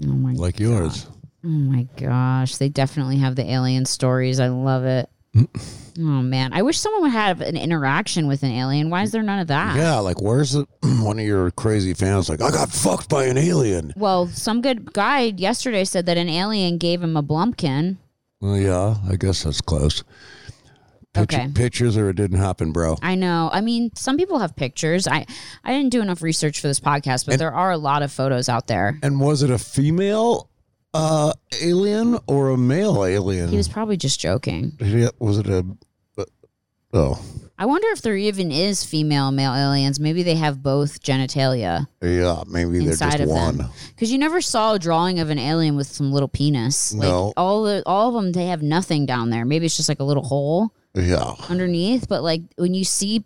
Oh my like yours. Oh my gosh, they definitely have the alien stories. I love it. Mm. oh man, I wish someone would have an interaction with an alien. Why is there none of that? Yeah, like where's the one of your crazy fans? Like I got fucked by an alien. Well, some good guy yesterday said that an alien gave him a blumpkin. Well, yeah, I guess that's close. Picture, Okay. Pictures or it didn't happen, bro. I know. I mean, some people have pictures. I I didn't do enough research for this podcast, but there are a lot of photos out there. And was it a female uh, alien or a male alien? He was probably just joking. Yeah, was it a? uh, oh, I wonder if there even is female male aliens. Maybe they have both genitalia. yeah, maybe they're just one. Because you never saw a drawing of an alien with some little penis. Like No. all the all of them, they have nothing down there. Maybe it's just like a little hole Yeah, underneath. But like when you see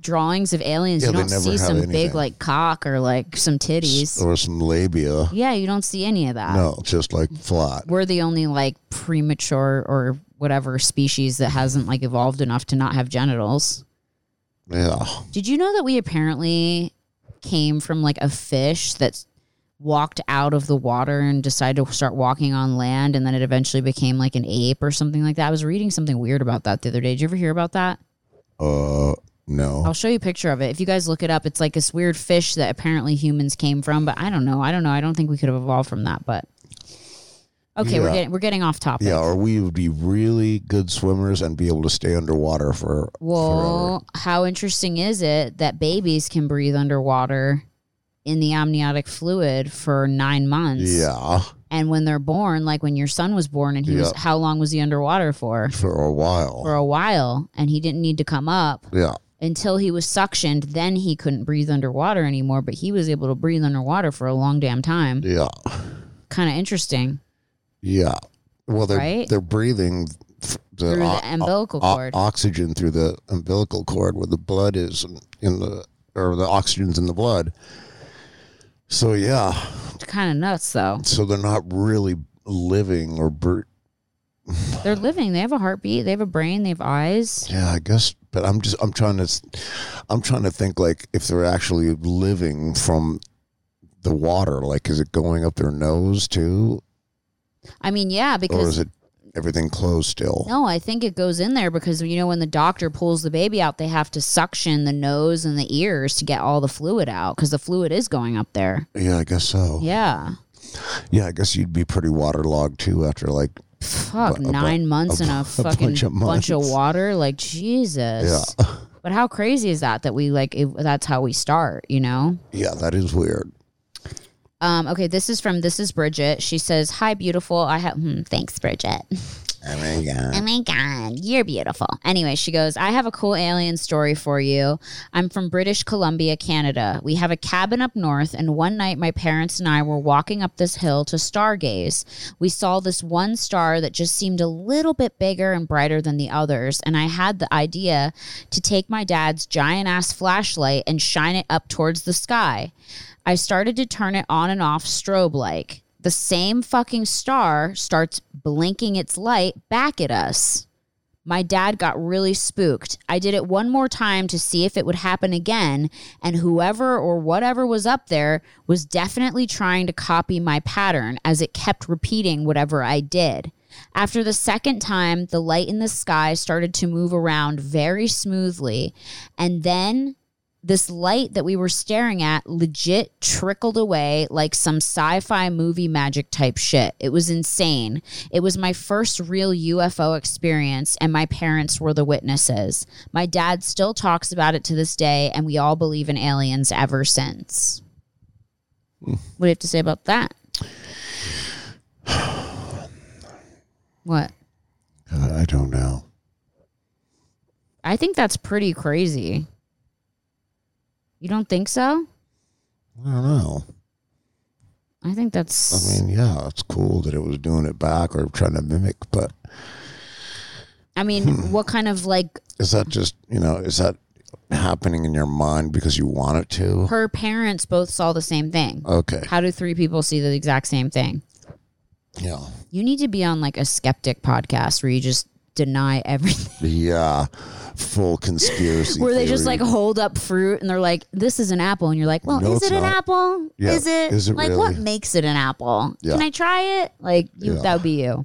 drawings of aliens, Yeah, you don't see some big like cock or like some titties. or some labia. yeah, you don't see any of that. No, just like flat. We're the only like premature or whatever species that hasn't like evolved enough to not have genitals. Yeah, Did you know that we apparently came from like a fish that's walked out of the water and decided to start walking on land and then it eventually became like an ape or something like that. I was reading something weird about that the other day. Did you ever hear about that? Uh, no. I'll show you a picture of it. If you guys look it up, it's like this weird fish that apparently humans came from, but I don't know. I don't know. I don't think we could have evolved from that, but Okay, we're getting we're getting off topic. Yeah, or we would be really good swimmers and be able to stay underwater for Well, how interesting is it that babies can breathe underwater in the amniotic fluid for nine months? yeah And when they're born, like when your son was born and he was, how long was he underwater for? for a while. For a while. And he didn't need to come up yeah, until he was suctioned. Then he couldn't breathe underwater anymore, but he was able to breathe underwater for a long damn time. yeah, Kind of interesting. yeah. Well, they're Right? they're breathing the, Through o- the umbilical o- cord. oxygen through the umbilical cord where the blood is in the or the oxygen's in the blood. So yeah, It's kind of nuts, though. so they're not really living or br- They're living. They have a heartbeat. They have a brain. They have eyes. yeah, I guess. But I'm just I'm trying to I'm trying to think like if they're actually living from the water, like is it going up their nose too, I mean, yeah, or because is it everything closed still? No, I think it goes in there because you know when the doctor pulls the baby out, they have to suction the nose and the ears to get all the fluid out because the fluid is going up there. Yeah, I guess so. Yeah, Yeah, I guess you'd be pretty waterlogged too after like fuck, bu- nine months a in a a fucking bunch of bunch of water, like Jesus. yeah, But how crazy is that? That we like it, that's how we start, you know? yeah, that is weird. Um, okay, this is from this is Bridget. She says, "Hi, beautiful. I have hmm, thanks, Bridget." Oh my god. Oh my God, you're beautiful. Anyway, she goes, I have a cool alien story for you. I'm from British Columbia, Canada. We have a cabin up north, and one night my parents and I were walking up this hill to stargaze. We saw this one star that just seemed a little bit bigger and brighter than the others, and I had the idea to take my dad's giant ass flashlight and shine it up towards the sky. I started to turn it on and off strobe like. The same fucking star starts blinking its light back at us. My dad got really spooked. I did it one more time to see if it would happen again, and whoever or whatever was up there was definitely trying to copy my pattern as it kept repeating whatever I did. After the second time, the light in the sky started to move around very smoothly, and then this light that we were staring at legit trickled away like some sci-fi movie magic type shit. It was insane. It was my first real UFO experience and my parents were the witnesses. My dad still talks about it to this day and we all believe in aliens ever since. What do you have to say about that? What? I don't know. I think that's pretty crazy. You don't think so? I don't know. I think that's I mean, yeah, it's cool that it was doing it back or trying to mimic, but I mean, hmm. what kind of like is that just you know is that happening in your mind because you want it to? her parents both saw the same thing. Okay, How do three people see the exact same thing? yeah, You need to be on like a skeptic podcast where you just deny everything. yeah, full conspiracy. Where they just like hold up fruit and they're like, "This is an apple," and you're like, "Well, No, is it an not. apple? Yeah, Is it? is it like what makes it an apple? Yeah. Can I try it? Like you, Yeah. that would be you."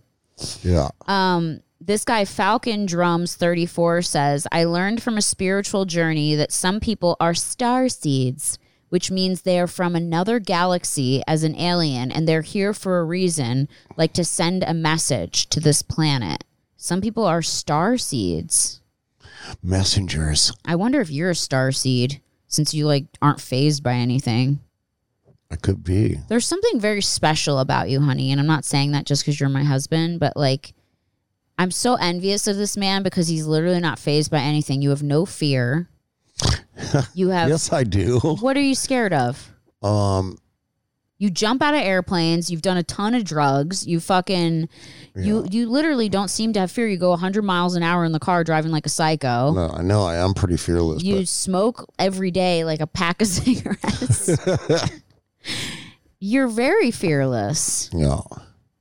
yeah, Um, this guy Falcon Drums 34 says, I learned from a spiritual journey that some people are star seeds, which means they are from another galaxy as an alien and they're here for a reason, like to send a message to this planet. Some people are star seeds. messengers. I wonder if you're a star seed since you like aren't phased by anything. I could be. There's something very special about you, honey. And I'm not saying that just because you're my husband, but like, I'm so envious of this man because he's literally not phased by anything. You have no fear. You have. Yes, I do. What are you scared of? Um, You jump out of airplanes. You've done a ton of drugs. You fucking. You you literally don't seem to have fear. You go 100 miles an hour in the car driving like a psycho. no, I know I am pretty fearless, You smoke every day like a pack of cigarettes. You're very fearless. but yeah,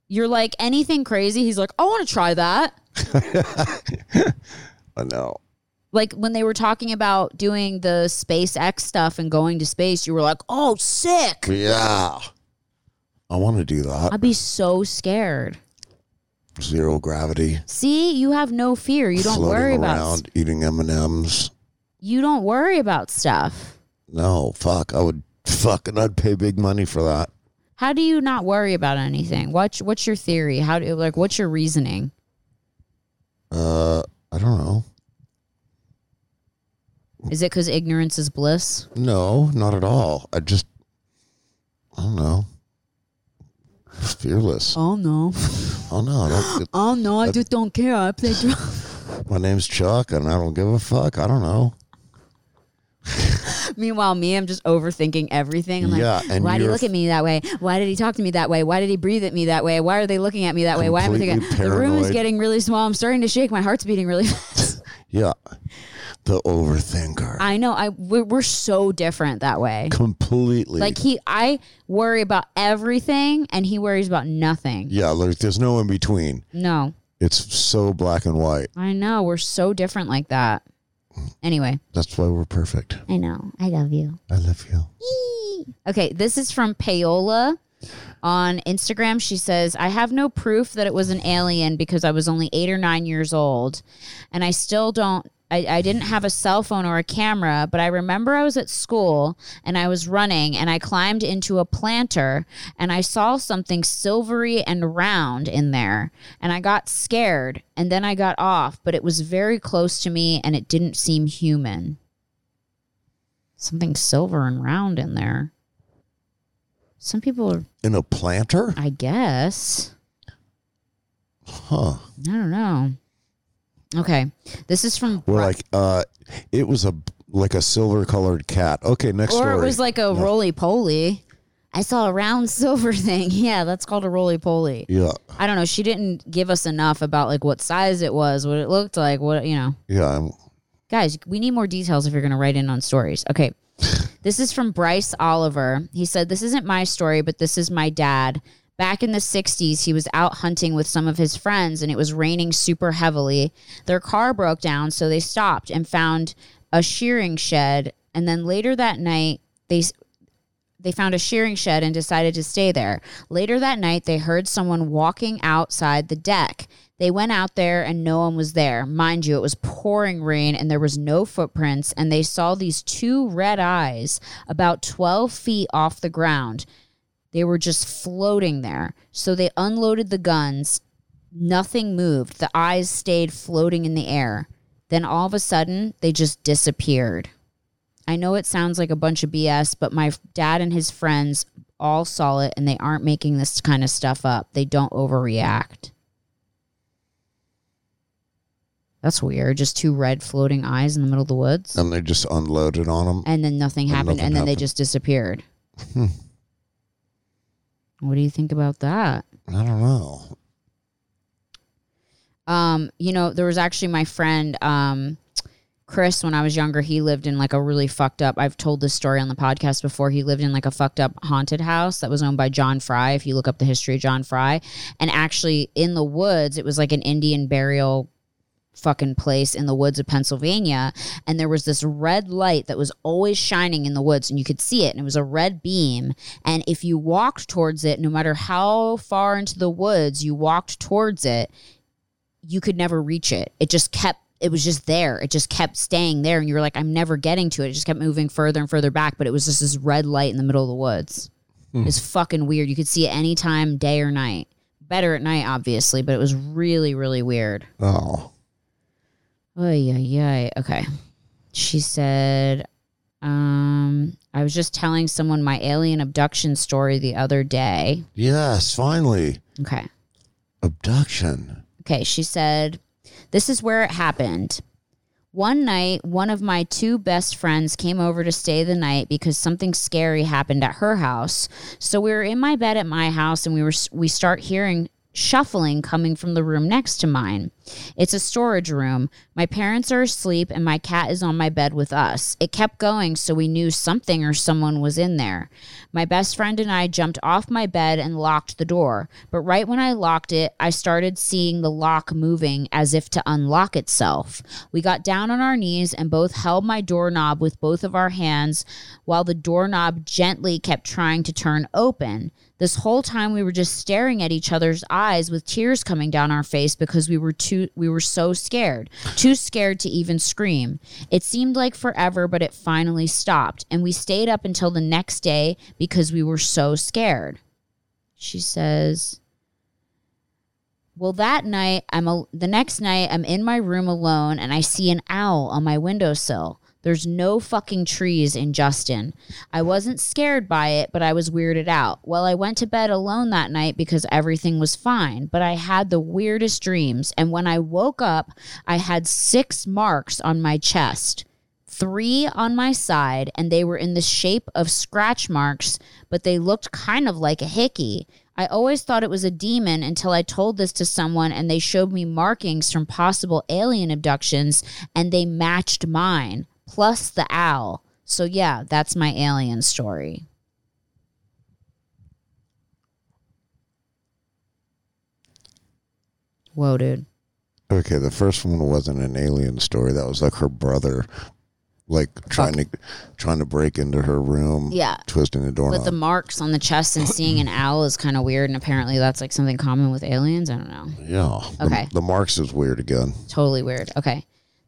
You're like anything crazy. He's like, I want to try that. I know. Like when they were talking about doing the SpaceX stuff and going to space, you were like, oh, sick. Yeah, I want to do that. I'd be so scared. Zero gravity. See, you have no fear. You don't floating worry about around eating M and M's. you don't worry about stuff. No, fuck. I would fucking. I'd pay big money for that. How do you not worry about anything? What's what's your theory? How do like what's your reasoning? Uh, I don't know. Is it because ignorance is bliss? No, not at all. I just, I don't know. Fearless. Oh no. Oh no. Oh no, I just don't care. I play drum. My name's Chuck, and I don't give a fuck. I don't know. Meanwhile, me, I'm just overthinking everything. I'm like, Yeah, and why did he look at me that way? Why did he talk to me that way? Why did he breathe at me that way? Why are they looking at me that way? Why am I thinking Completely the room is getting really small? I'm starting to shake. My heart's beating really fast. Yeah, the overthinker. I know. I we're, we're so different that way. Completely. Like he, I worry about everything, and he worries about nothing. yeah, like there's no in between. No, It's so black and white. I know. We're so different like that. Anyway, That's why we're perfect. I know. I love you. I love you. Okay, this is from Paola on Instagram. She says, I have no proof that it was an alien because I was only eight or nine years old. And I still don't. I, I didn't have a cell phone or a camera, but I remember I was at school and I was running and I climbed into a planter and I saw something silvery and round in there. And I got scared and then I got off, but it was very close to me and it didn't seem human. Something silver and round in there. Some people are In a planter? I guess. Huh. I don't know. Okay. This is from We're Bri- like, uh, it was a like a silver colored cat. Okay, next or story. it was like a roly poly. I saw a round silver thing. Yeah, that's called a roly poly. yeah, I don't know. She didn't give us enough about like what size it was, what it looked like, what you know. yeah. I'm- Guys, we need more details if you're going to write in on stories. Okay. this is from Bryce Oliver. He said, This isn't my story, but this is my dad. Back in the 60s, he was out hunting with some of his friends and it was raining super heavily. Their car broke down, so they stopped and found a shearing shed. And then later that night, they they found a shearing shed and decided to stay there. Later that night, they heard someone walking outside the deck. They went out there and no one was there. Mind you, it was pouring rain and there was no footprints, and they saw these two red eyes about 12 feet off the ground. They were just floating there. So they unloaded the guns. Nothing moved. The eyes stayed floating in the air. Then all of a sudden, they just disappeared. I know it sounds like a bunch of BS, but my dad and his friends all saw it and they aren't making this kind of stuff up. They don't overreact. That's weird. Just two red floating eyes in the middle of the woods. and they just unloaded on them. And then nothing And happened nothing and then they just disappeared. What do you think about that? I don't know. Um, you know, there was actually my friend, um, Chris, when I was younger, he lived in like a really fucked up. I've told this story on the podcast before. He lived in like a fucked up haunted house that was owned by John Fry. If you look up the history of John Fry, and actually in the woods, it was like an Indian burial fucking place in the woods of Pennsylvania. And there was this red light that was always shining in the woods, and you could see it, and it was a red beam. And if you walked towards it, no matter how far into the woods you walked towards it, you could never reach it. It just kept it was just there. It just kept staying there and you were like I'm never getting to it. It just kept moving further and further back, but it was just this red light in the middle of the woods. Hmm. It's fucking weird. You could see it anytime, day or night. Better at night obviously, but it was really really weird. Oh, Oh yeah, yeah. Okay. She said, um, I was just telling someone my alien abduction story the other day. yes, finally. Okay. Abduction. Okay, she said, This is where it happened. One night, one of my two best friends came over to stay the night because something scary happened at her house. So we were in my bed at my house and we were we start hearing shuffling coming from the room next to mine. It's a storage room. My parents are asleep and my cat is on my bed with us. It kept going, so we knew something or someone was in there. My best friend and I jumped off my bed and locked the door. But right when I locked it, I started seeing the lock moving as if to unlock itself. We got down on our knees and both held my doorknob with both of our hands while the doorknob gently kept trying to turn open. This whole time we were just staring at each other's eyes with tears coming down our face because we were too we were so scared, too scared to even scream. It seemed like forever, but it finally stopped, and we stayed up until the next day because we were so scared. She says, well, that night, I'm a, the next night I'm in my room alone and I see an owl on my windowsill. There's no fucking trees in Justin. I wasn't scared by it, but I was weirded out. Well, I went to bed alone that night because everything was fine, but I had the weirdest dreams. And when I woke up, I had six marks on my chest three on my side, and they were in the shape of scratch marks, but they looked kind of like a hickey. I always thought it was a demon until I told this to someone and they showed me markings from possible alien abductions and they matched mine plus the owl. So yeah, that's my alien story. Whoa, dude. Okay, the first one wasn't an alien story. That was like her brother, like trying to trying to break into her room. Yeah. twisting the door With the marks on the chest and seeing an owl is kind of weird, and apparently that's like something common with aliens. I don't know. yeah. The- Okay. The, marks is weird again. Totally weird. Okay.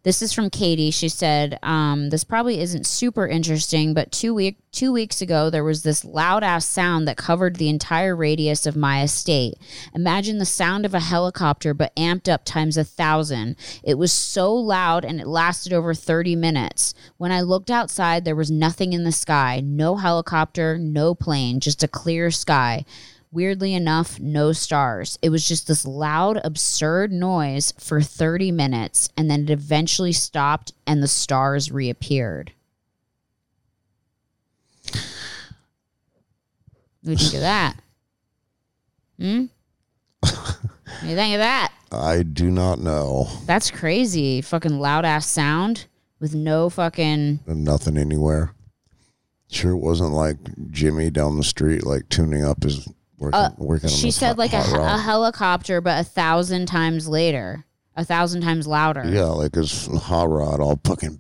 This is from Katie. She said, um, "This probably isn't super interesting, but two week two weeks ago there was this loud ass sound that covered the entire radius of my estate. Imagine the sound of a helicopter, but amped up times a thousand. It was so loud and it lasted over thirty minutes. When I looked outside, there was nothing in the sky. No helicopter, no plane, just a clear sky." Weirdly enough, no stars. It was just this loud, absurd noise for 30 minutes, and then it eventually stopped and the stars reappeared. What do you think of that? Hmm? what do you think of that? I do not know. That's crazy. Fucking loud ass sound with no fucking. Nothing anywhere. Sure, it wasn't like Jimmy down the street, like tuning up his working. Uh, working She said like a, a helicopter, but a thousand times later, a thousand times louder. Yeah, like his hot rod all fucking.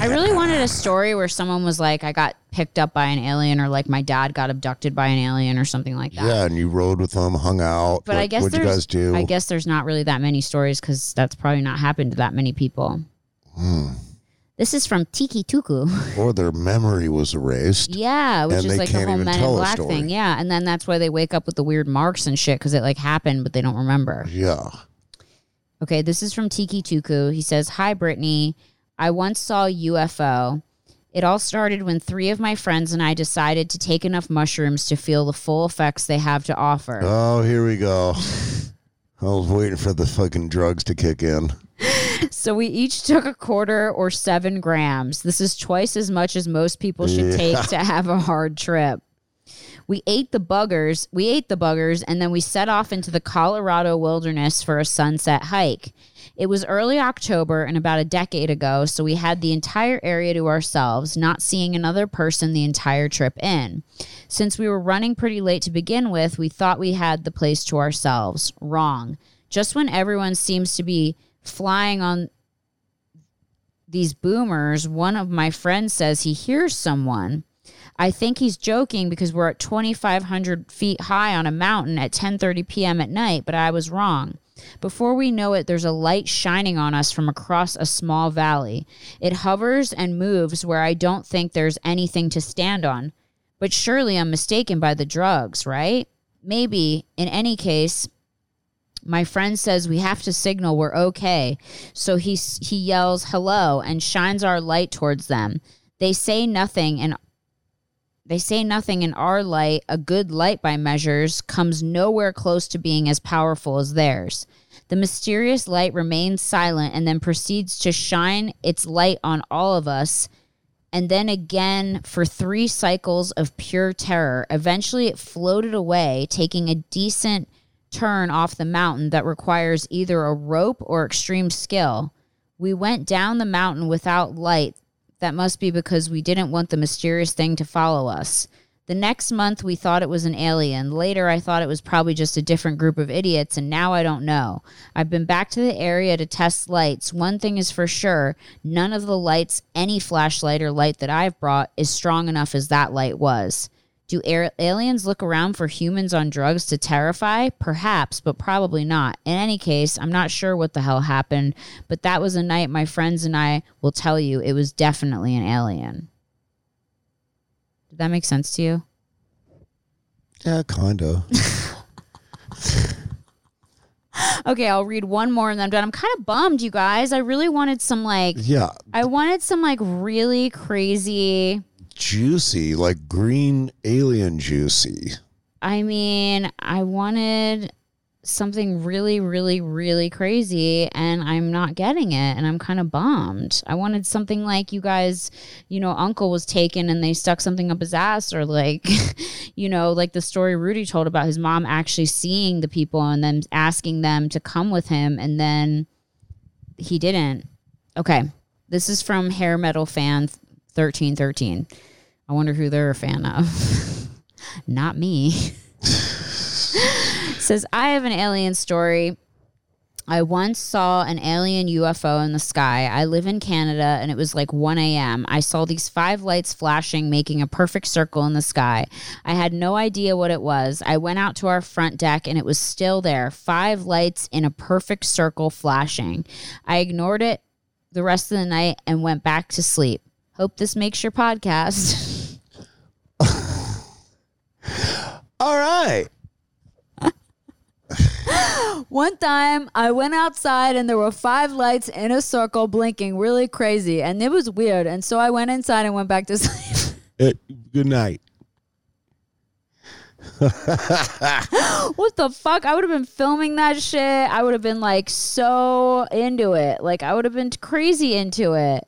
I really wanted a story where someone was like, I got picked up by an alien, or like my dad got abducted by an alien, or something like that. Yeah, and you rode with them, hung out. But what, I guess what'd you guys do? I guess there's not really that many stories because that's probably not happened to that many people. Hmm. This is from Tiki Tuku. or their memory was erased. yeah, which is like the whole Men in Black thing. Yeah, and then that's why they wake up with the weird marks and shit because it like happened, but they don't remember. Yeah. Okay, this is from Tiki Tuku. He says, Hi, Brittany. I once saw a UFO. It all started when three of my friends and I decided to take enough mushrooms to feel the full effects they have to offer. Oh, here we go. I was waiting for the fucking drugs to kick in. So we each took a quarter or seven grams. This is twice as much as most people should Yeah. take to have a hard trip. We ate the buggers. We ate the buggers and then we set off into the Colorado wilderness for a sunset hike. It was early October and about a decade ago, so we had the entire area to ourselves, not seeing another person the entire trip in. Since we were running pretty late to begin with, we thought we had the place to ourselves. Wrong. Just when everyone seems to be flying on these boomers, one of my friends says he hears someone. I think he's joking because we're at 2,500 feet high on a mountain at 10:30 p.m. at night, but I was wrong. Before we know it, there's a light shining on us from across a small valley. It hovers and moves where I don't think there's anything to stand on. But surely I'm mistaken by the drugs, right? Maybe. In any case, my friend says we have to signal we're okay. So he he yells hello and shines our light towards them. They say nothing and they say nothing in our light, a good light by measures, comes nowhere close to being as powerful as theirs. The mysterious light remains silent and then proceeds to shine its light on all of us and then again for three cycles of pure terror. Eventually, it floated away, taking a decent turn off the mountain that requires either a rope or extreme skill. We went down the mountain without light. That must be because we didn't want the mysterious thing to follow us. The next month, we thought it was an alien. Later, I thought it was probably just a different group of idiots, and now I don't know. I've been back to the area to test lights. One thing is for sure none of the lights, any flashlight or light that I've brought, is strong enough as that light was. Do air- aliens look around for humans on drugs to terrify? Perhaps, but probably not. In any case, I'm not sure what the hell happened, but that was a night my friends and I will tell you it was definitely an alien. Did that make sense to you? Yeah, kind of. Okay, I'll read one more and then I'm done. I'm kind of bummed, you guys. I really wanted some like yeah, I wanted some like really crazy. Juicy, like green alien juicy. I mean, I wanted something really, really, really crazy, and I'm not getting it, and I'm kind of bummed. I wanted something like you guys, you know, Uncle was taken and they stuck something up his ass, or like, you know, like the story Rudy told about his mom actually seeing the people and then asking them to come with him, and then he didn't. Okay, this is from Hair Metal Fan thirteen thirteen. I wonder who they're a fan of. Not me. Says, I have an alien story. I once saw an alien UFO in the sky. I live in Canada and it was like 1 a.m. I saw these five lights flashing, making a perfect circle in the sky. I had no idea what it was. I went out to our front deck and it was still there five lights in a perfect circle flashing. I ignored it the rest of the night and went back to sleep. Hope this makes your podcast. All right. One time I went outside and there were five lights in a circle blinking really crazy and it was weird. And so I went inside and went back to sleep. Uh, good night. what the fuck? I would have been filming that shit. I would have been like so into it. Like I would have been crazy into it.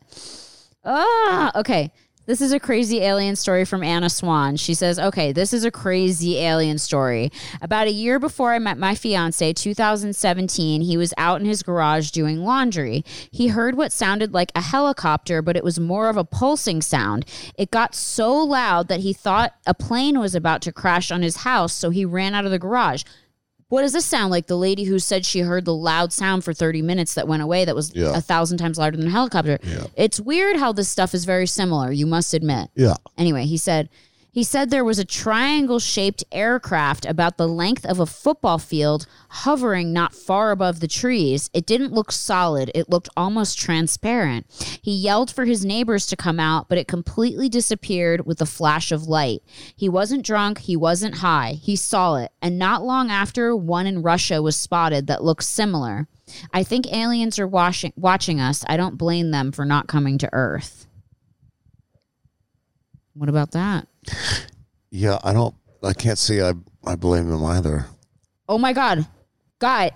Ah, okay. This is a crazy alien story from Anna Swan. She says, Okay, this is a crazy alien story. About a year before I met my fiance, 2017, he was out in his garage doing laundry. He heard what sounded like a helicopter, but it was more of a pulsing sound. It got so loud that he thought a plane was about to crash on his house, so he ran out of the garage. What does this sound like? The lady who said she heard the loud sound for 30 minutes that went away that was Yeah. a thousand times louder than a helicopter. Yeah. It's weird how this stuff is very similar, you must admit. Yeah. Anyway, he said he said there was a triangle shaped aircraft about the length of a football field hovering not far above the trees. It didn't look solid, it looked almost transparent. He yelled for his neighbors to come out, but it completely disappeared with a flash of light. He wasn't drunk, he wasn't high. He saw it, and not long after, one in Russia was spotted that looked similar. I think aliens are watching watching us. I don't blame them for not coming to Earth. What about that? Yeah, I don't I can't see I I blame them either. Oh my God. Guy,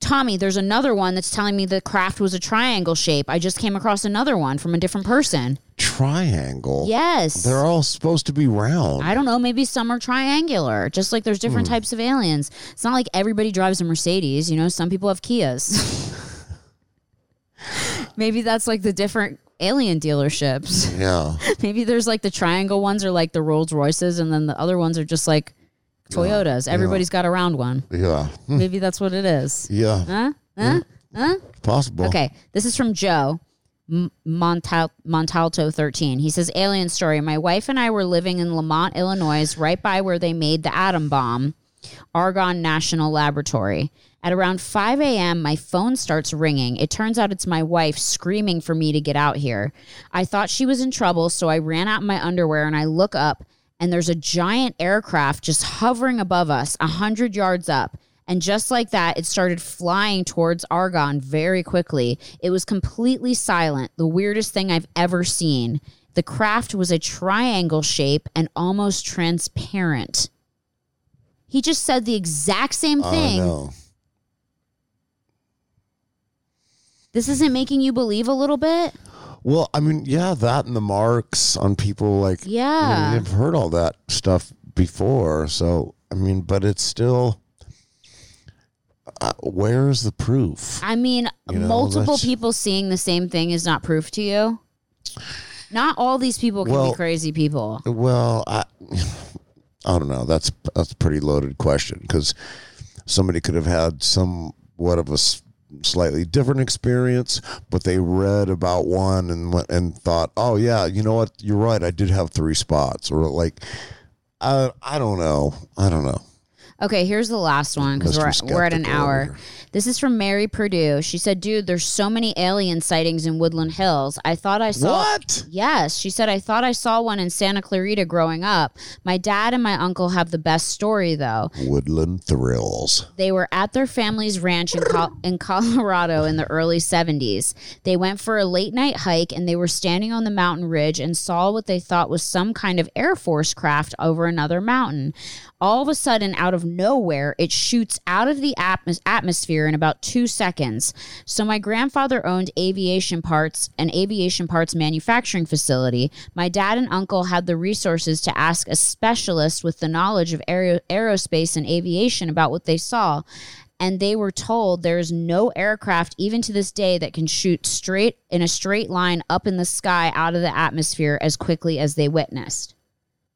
Tommy, there's another one that's telling me the craft was a triangle shape. I just came across another one from a different person. Triangle. Yes. They're all supposed to be round. I don't know. Maybe some are triangular, just like there's different hmm. types of aliens. It's not like everybody drives a Mercedes. You know, some people have Kias. maybe that's like the different alien dealerships. yeah. maybe there's like the triangle ones are like the Rolls Royces, and then the other ones are just like Toyotas. Everybody's got a round one. Yeah. Hmm. Maybe that's what it is. Yeah. Huh? Huh? Huh? Possible. Okay, this is from Joe Montal- Montalto 13. He says, Alien story. My wife and I were living in Lemont, Illinois, right by where they made the atom bomb, Argonne National Laboratory. At around 5 a.m., my phone starts ringing. It turns out it's my wife screaming for me to get out here. I thought she was in trouble, so I ran out in my underwear and I look up, and there's a giant aircraft just hovering above us, a 100 yards up. And just like that, it started flying towards Argonne very quickly. It was completely silent, the weirdest thing I've ever seen. The craft was a triangle shape and almost transparent. He just said the exact same oh, I thing. know. This isn't making you believe a little bit? Well, I mean, yeah, that and the marks on people like you know, Yeah. you've heard all that stuff before. So I mean, but it's still uh, where's the proof? I mean, You know, multiple that's- people seeing the same thing is not proof to you. Not all these people can Well- be crazy people. Well, I, I don't know. That's that's a pretty loaded question because somebody could have had somewhat of a s- slightly different experience, but they read about one and went and thought, "Oh yeah, you know what? You're right. I did have three spots." Or like, I I don't know. I don't know. Okay, here's the last one because we're, we're at an hour. over. This is from Mary Purdue. She said, Dude, there's so many alien sightings in Woodland Hills. I thought I saw. What? Yes. She said, I thought I saw one in Santa Clarita growing up. My dad and my uncle have the best story, though. Woodland thrills. They were at their family's ranch in, Col- in Colorado in the early 70s. They went for a late night hike and they were standing on the mountain ridge and saw what they thought was some kind of Air Force craft over another mountain. All of a sudden, out of nowhere, it shoots out of the atmos- atmosphere in about two seconds. So, my grandfather owned aviation parts, an aviation parts manufacturing facility. My dad and uncle had the resources to ask a specialist with the knowledge of aero- aerospace and aviation about what they saw. And they were told there is no aircraft, even to this day, that can shoot straight in a straight line up in the sky out of the atmosphere as quickly as they witnessed.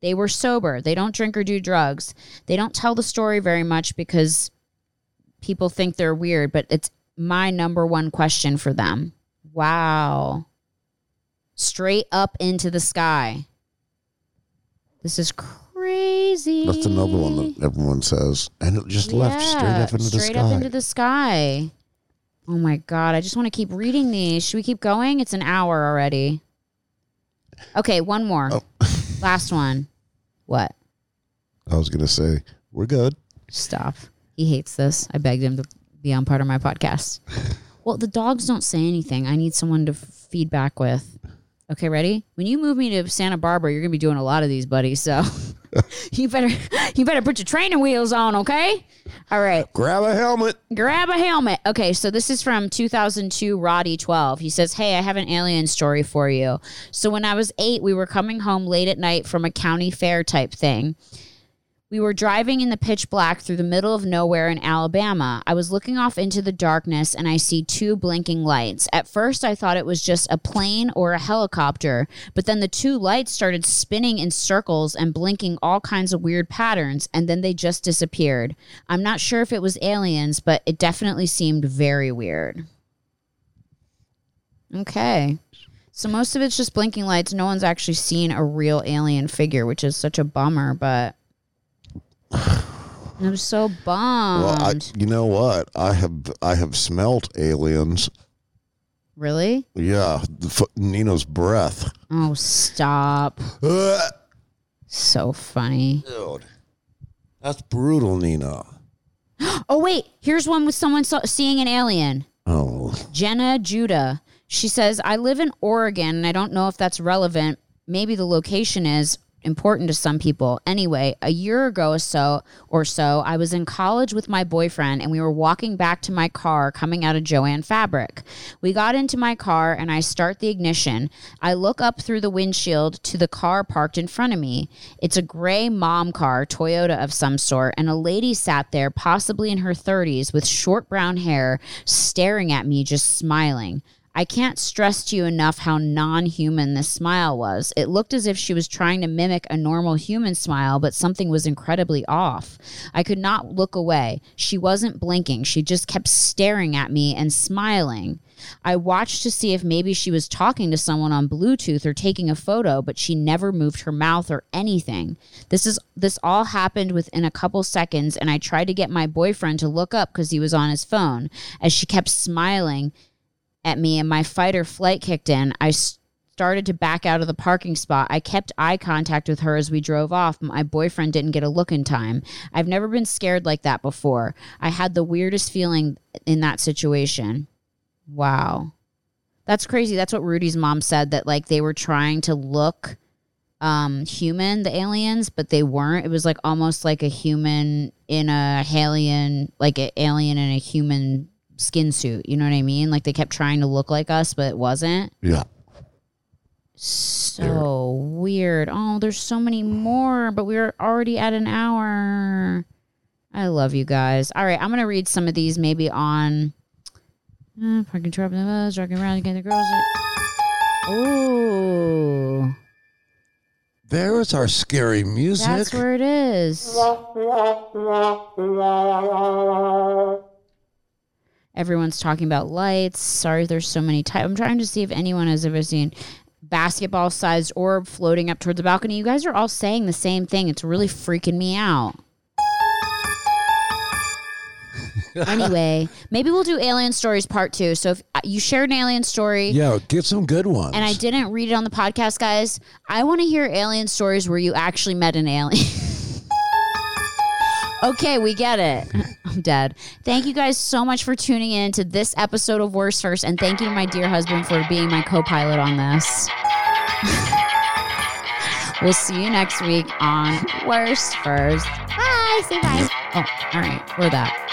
They were sober. They don't drink or do drugs. They don't tell the story very much because people think they're weird, but it's my number one question for them. Wow. Straight up into the sky. This is crazy. That's another one that everyone says, and it just left straight up into the sky. straight up into the sky. Oh my god! I just want to keep reading these. Should we keep going? It's an hour already. Okay, one more. Oh. Last one. What? I was gonna say we're good. Stop. He hates this. I begged him to be on part of my podcast. Well, the dogs don't say anything. I need someone to f- feedback with. Okay, ready? When you move me to Santa Barbara, you're gonna be doing a lot of these, buddy. So you better you better put your training wheels on, okay? All right. Grab a helmet. Grab a helmet. Okay, so this is from 2002 Roddy 12. He says, Hey, I have an alien story for you. So when I was eight, we were coming home late at night from a county fair type thing. We were driving in the pitch black through the middle of nowhere in Alabama. I was looking off into the darkness and I see two blinking lights. At first, I thought it was just a plane or a helicopter, but then the two lights started spinning in circles and blinking all kinds of weird patterns, and then they just disappeared. I'm not sure if it was aliens, but it definitely seemed very weird. Okay. So most of it's just blinking lights. No one's actually seen a real alien figure, which is such a bummer, but I'm so bummed. Well, I, you know what? I have I have smelt aliens. really? Yeah, Nino's breath. Oh, stop. So funny. Dude, that's brutal, Nina. Oh, wait. Here's one with someone saw, seeing an alien. Oh, Jenna Judah. She says, I live in Oregon and I don't know if that's relevant. Maybe the location is important to some people. Anyway, a year ago or so or so, I was in college with my boyfriend and we were walking back to my car coming out of Jo-Ann Fabric. We got into my car and I start the ignition. I look up through the windshield to the car parked in front of me. It's a gray mom car, Toyota of some sort, and a lady sat there, possibly in her 30s, with short brown hair, staring at me, just smiling. I can't stress to you enough how non human this smile was. It looked as if she was trying to mimic a normal human smile, but something was incredibly off. I could not look away. She wasn't blinking, she just kept staring at me and smiling. I watched to see if maybe she was talking to someone on Bluetooth or taking a photo, but she never moved her mouth or anything. This is this all happened within a couple seconds and I tried to get my boyfriend to look up cuz he was on his phone. As she kept smiling, at me and my fight or flight kicked in. I started to back out of the parking spot. I kept eye contact with her as we drove off. My boyfriend didn't get a look in time. I've never been scared like that before. I had the weirdest feeling in that situation. Wow. That's crazy. That's what Rudy's mom said that like they were trying to look um human the aliens but they weren't it was like almost like a human in a alien like an alien in a human skin suit. You know what I mean? Like they kept trying to look like us, but it wasn't. yeah. So weird. Oh, there's so many more, but we're already at an hour. I love you guys. All right, I'm gonna read some of these maybe on uh, parking truck, uh, driving around again. The girls. Oh, There's our scary music. that's where it is. Everyone's talking about lights. Sorry, there's so many types. I'm trying to see if anyone has ever seen basketball sized orb floating up towards the balcony. You guys are all saying the same thing. It's really freaking me out. anyway, maybe we'll do alien stories part two. So if uh, you shared an alien story yeah, get some good ones. and I didn't read it on the podcast, guys, I want to hear alien stories where you actually met an alien. okay, we get it. I'm dead. Thank you guys so much for tuning in to this episode of Worst First, and thank you my dear husband for being my co pilot on this. we'll see you next week on Worst First. Bye. Say bye. Oh, all right. We're that.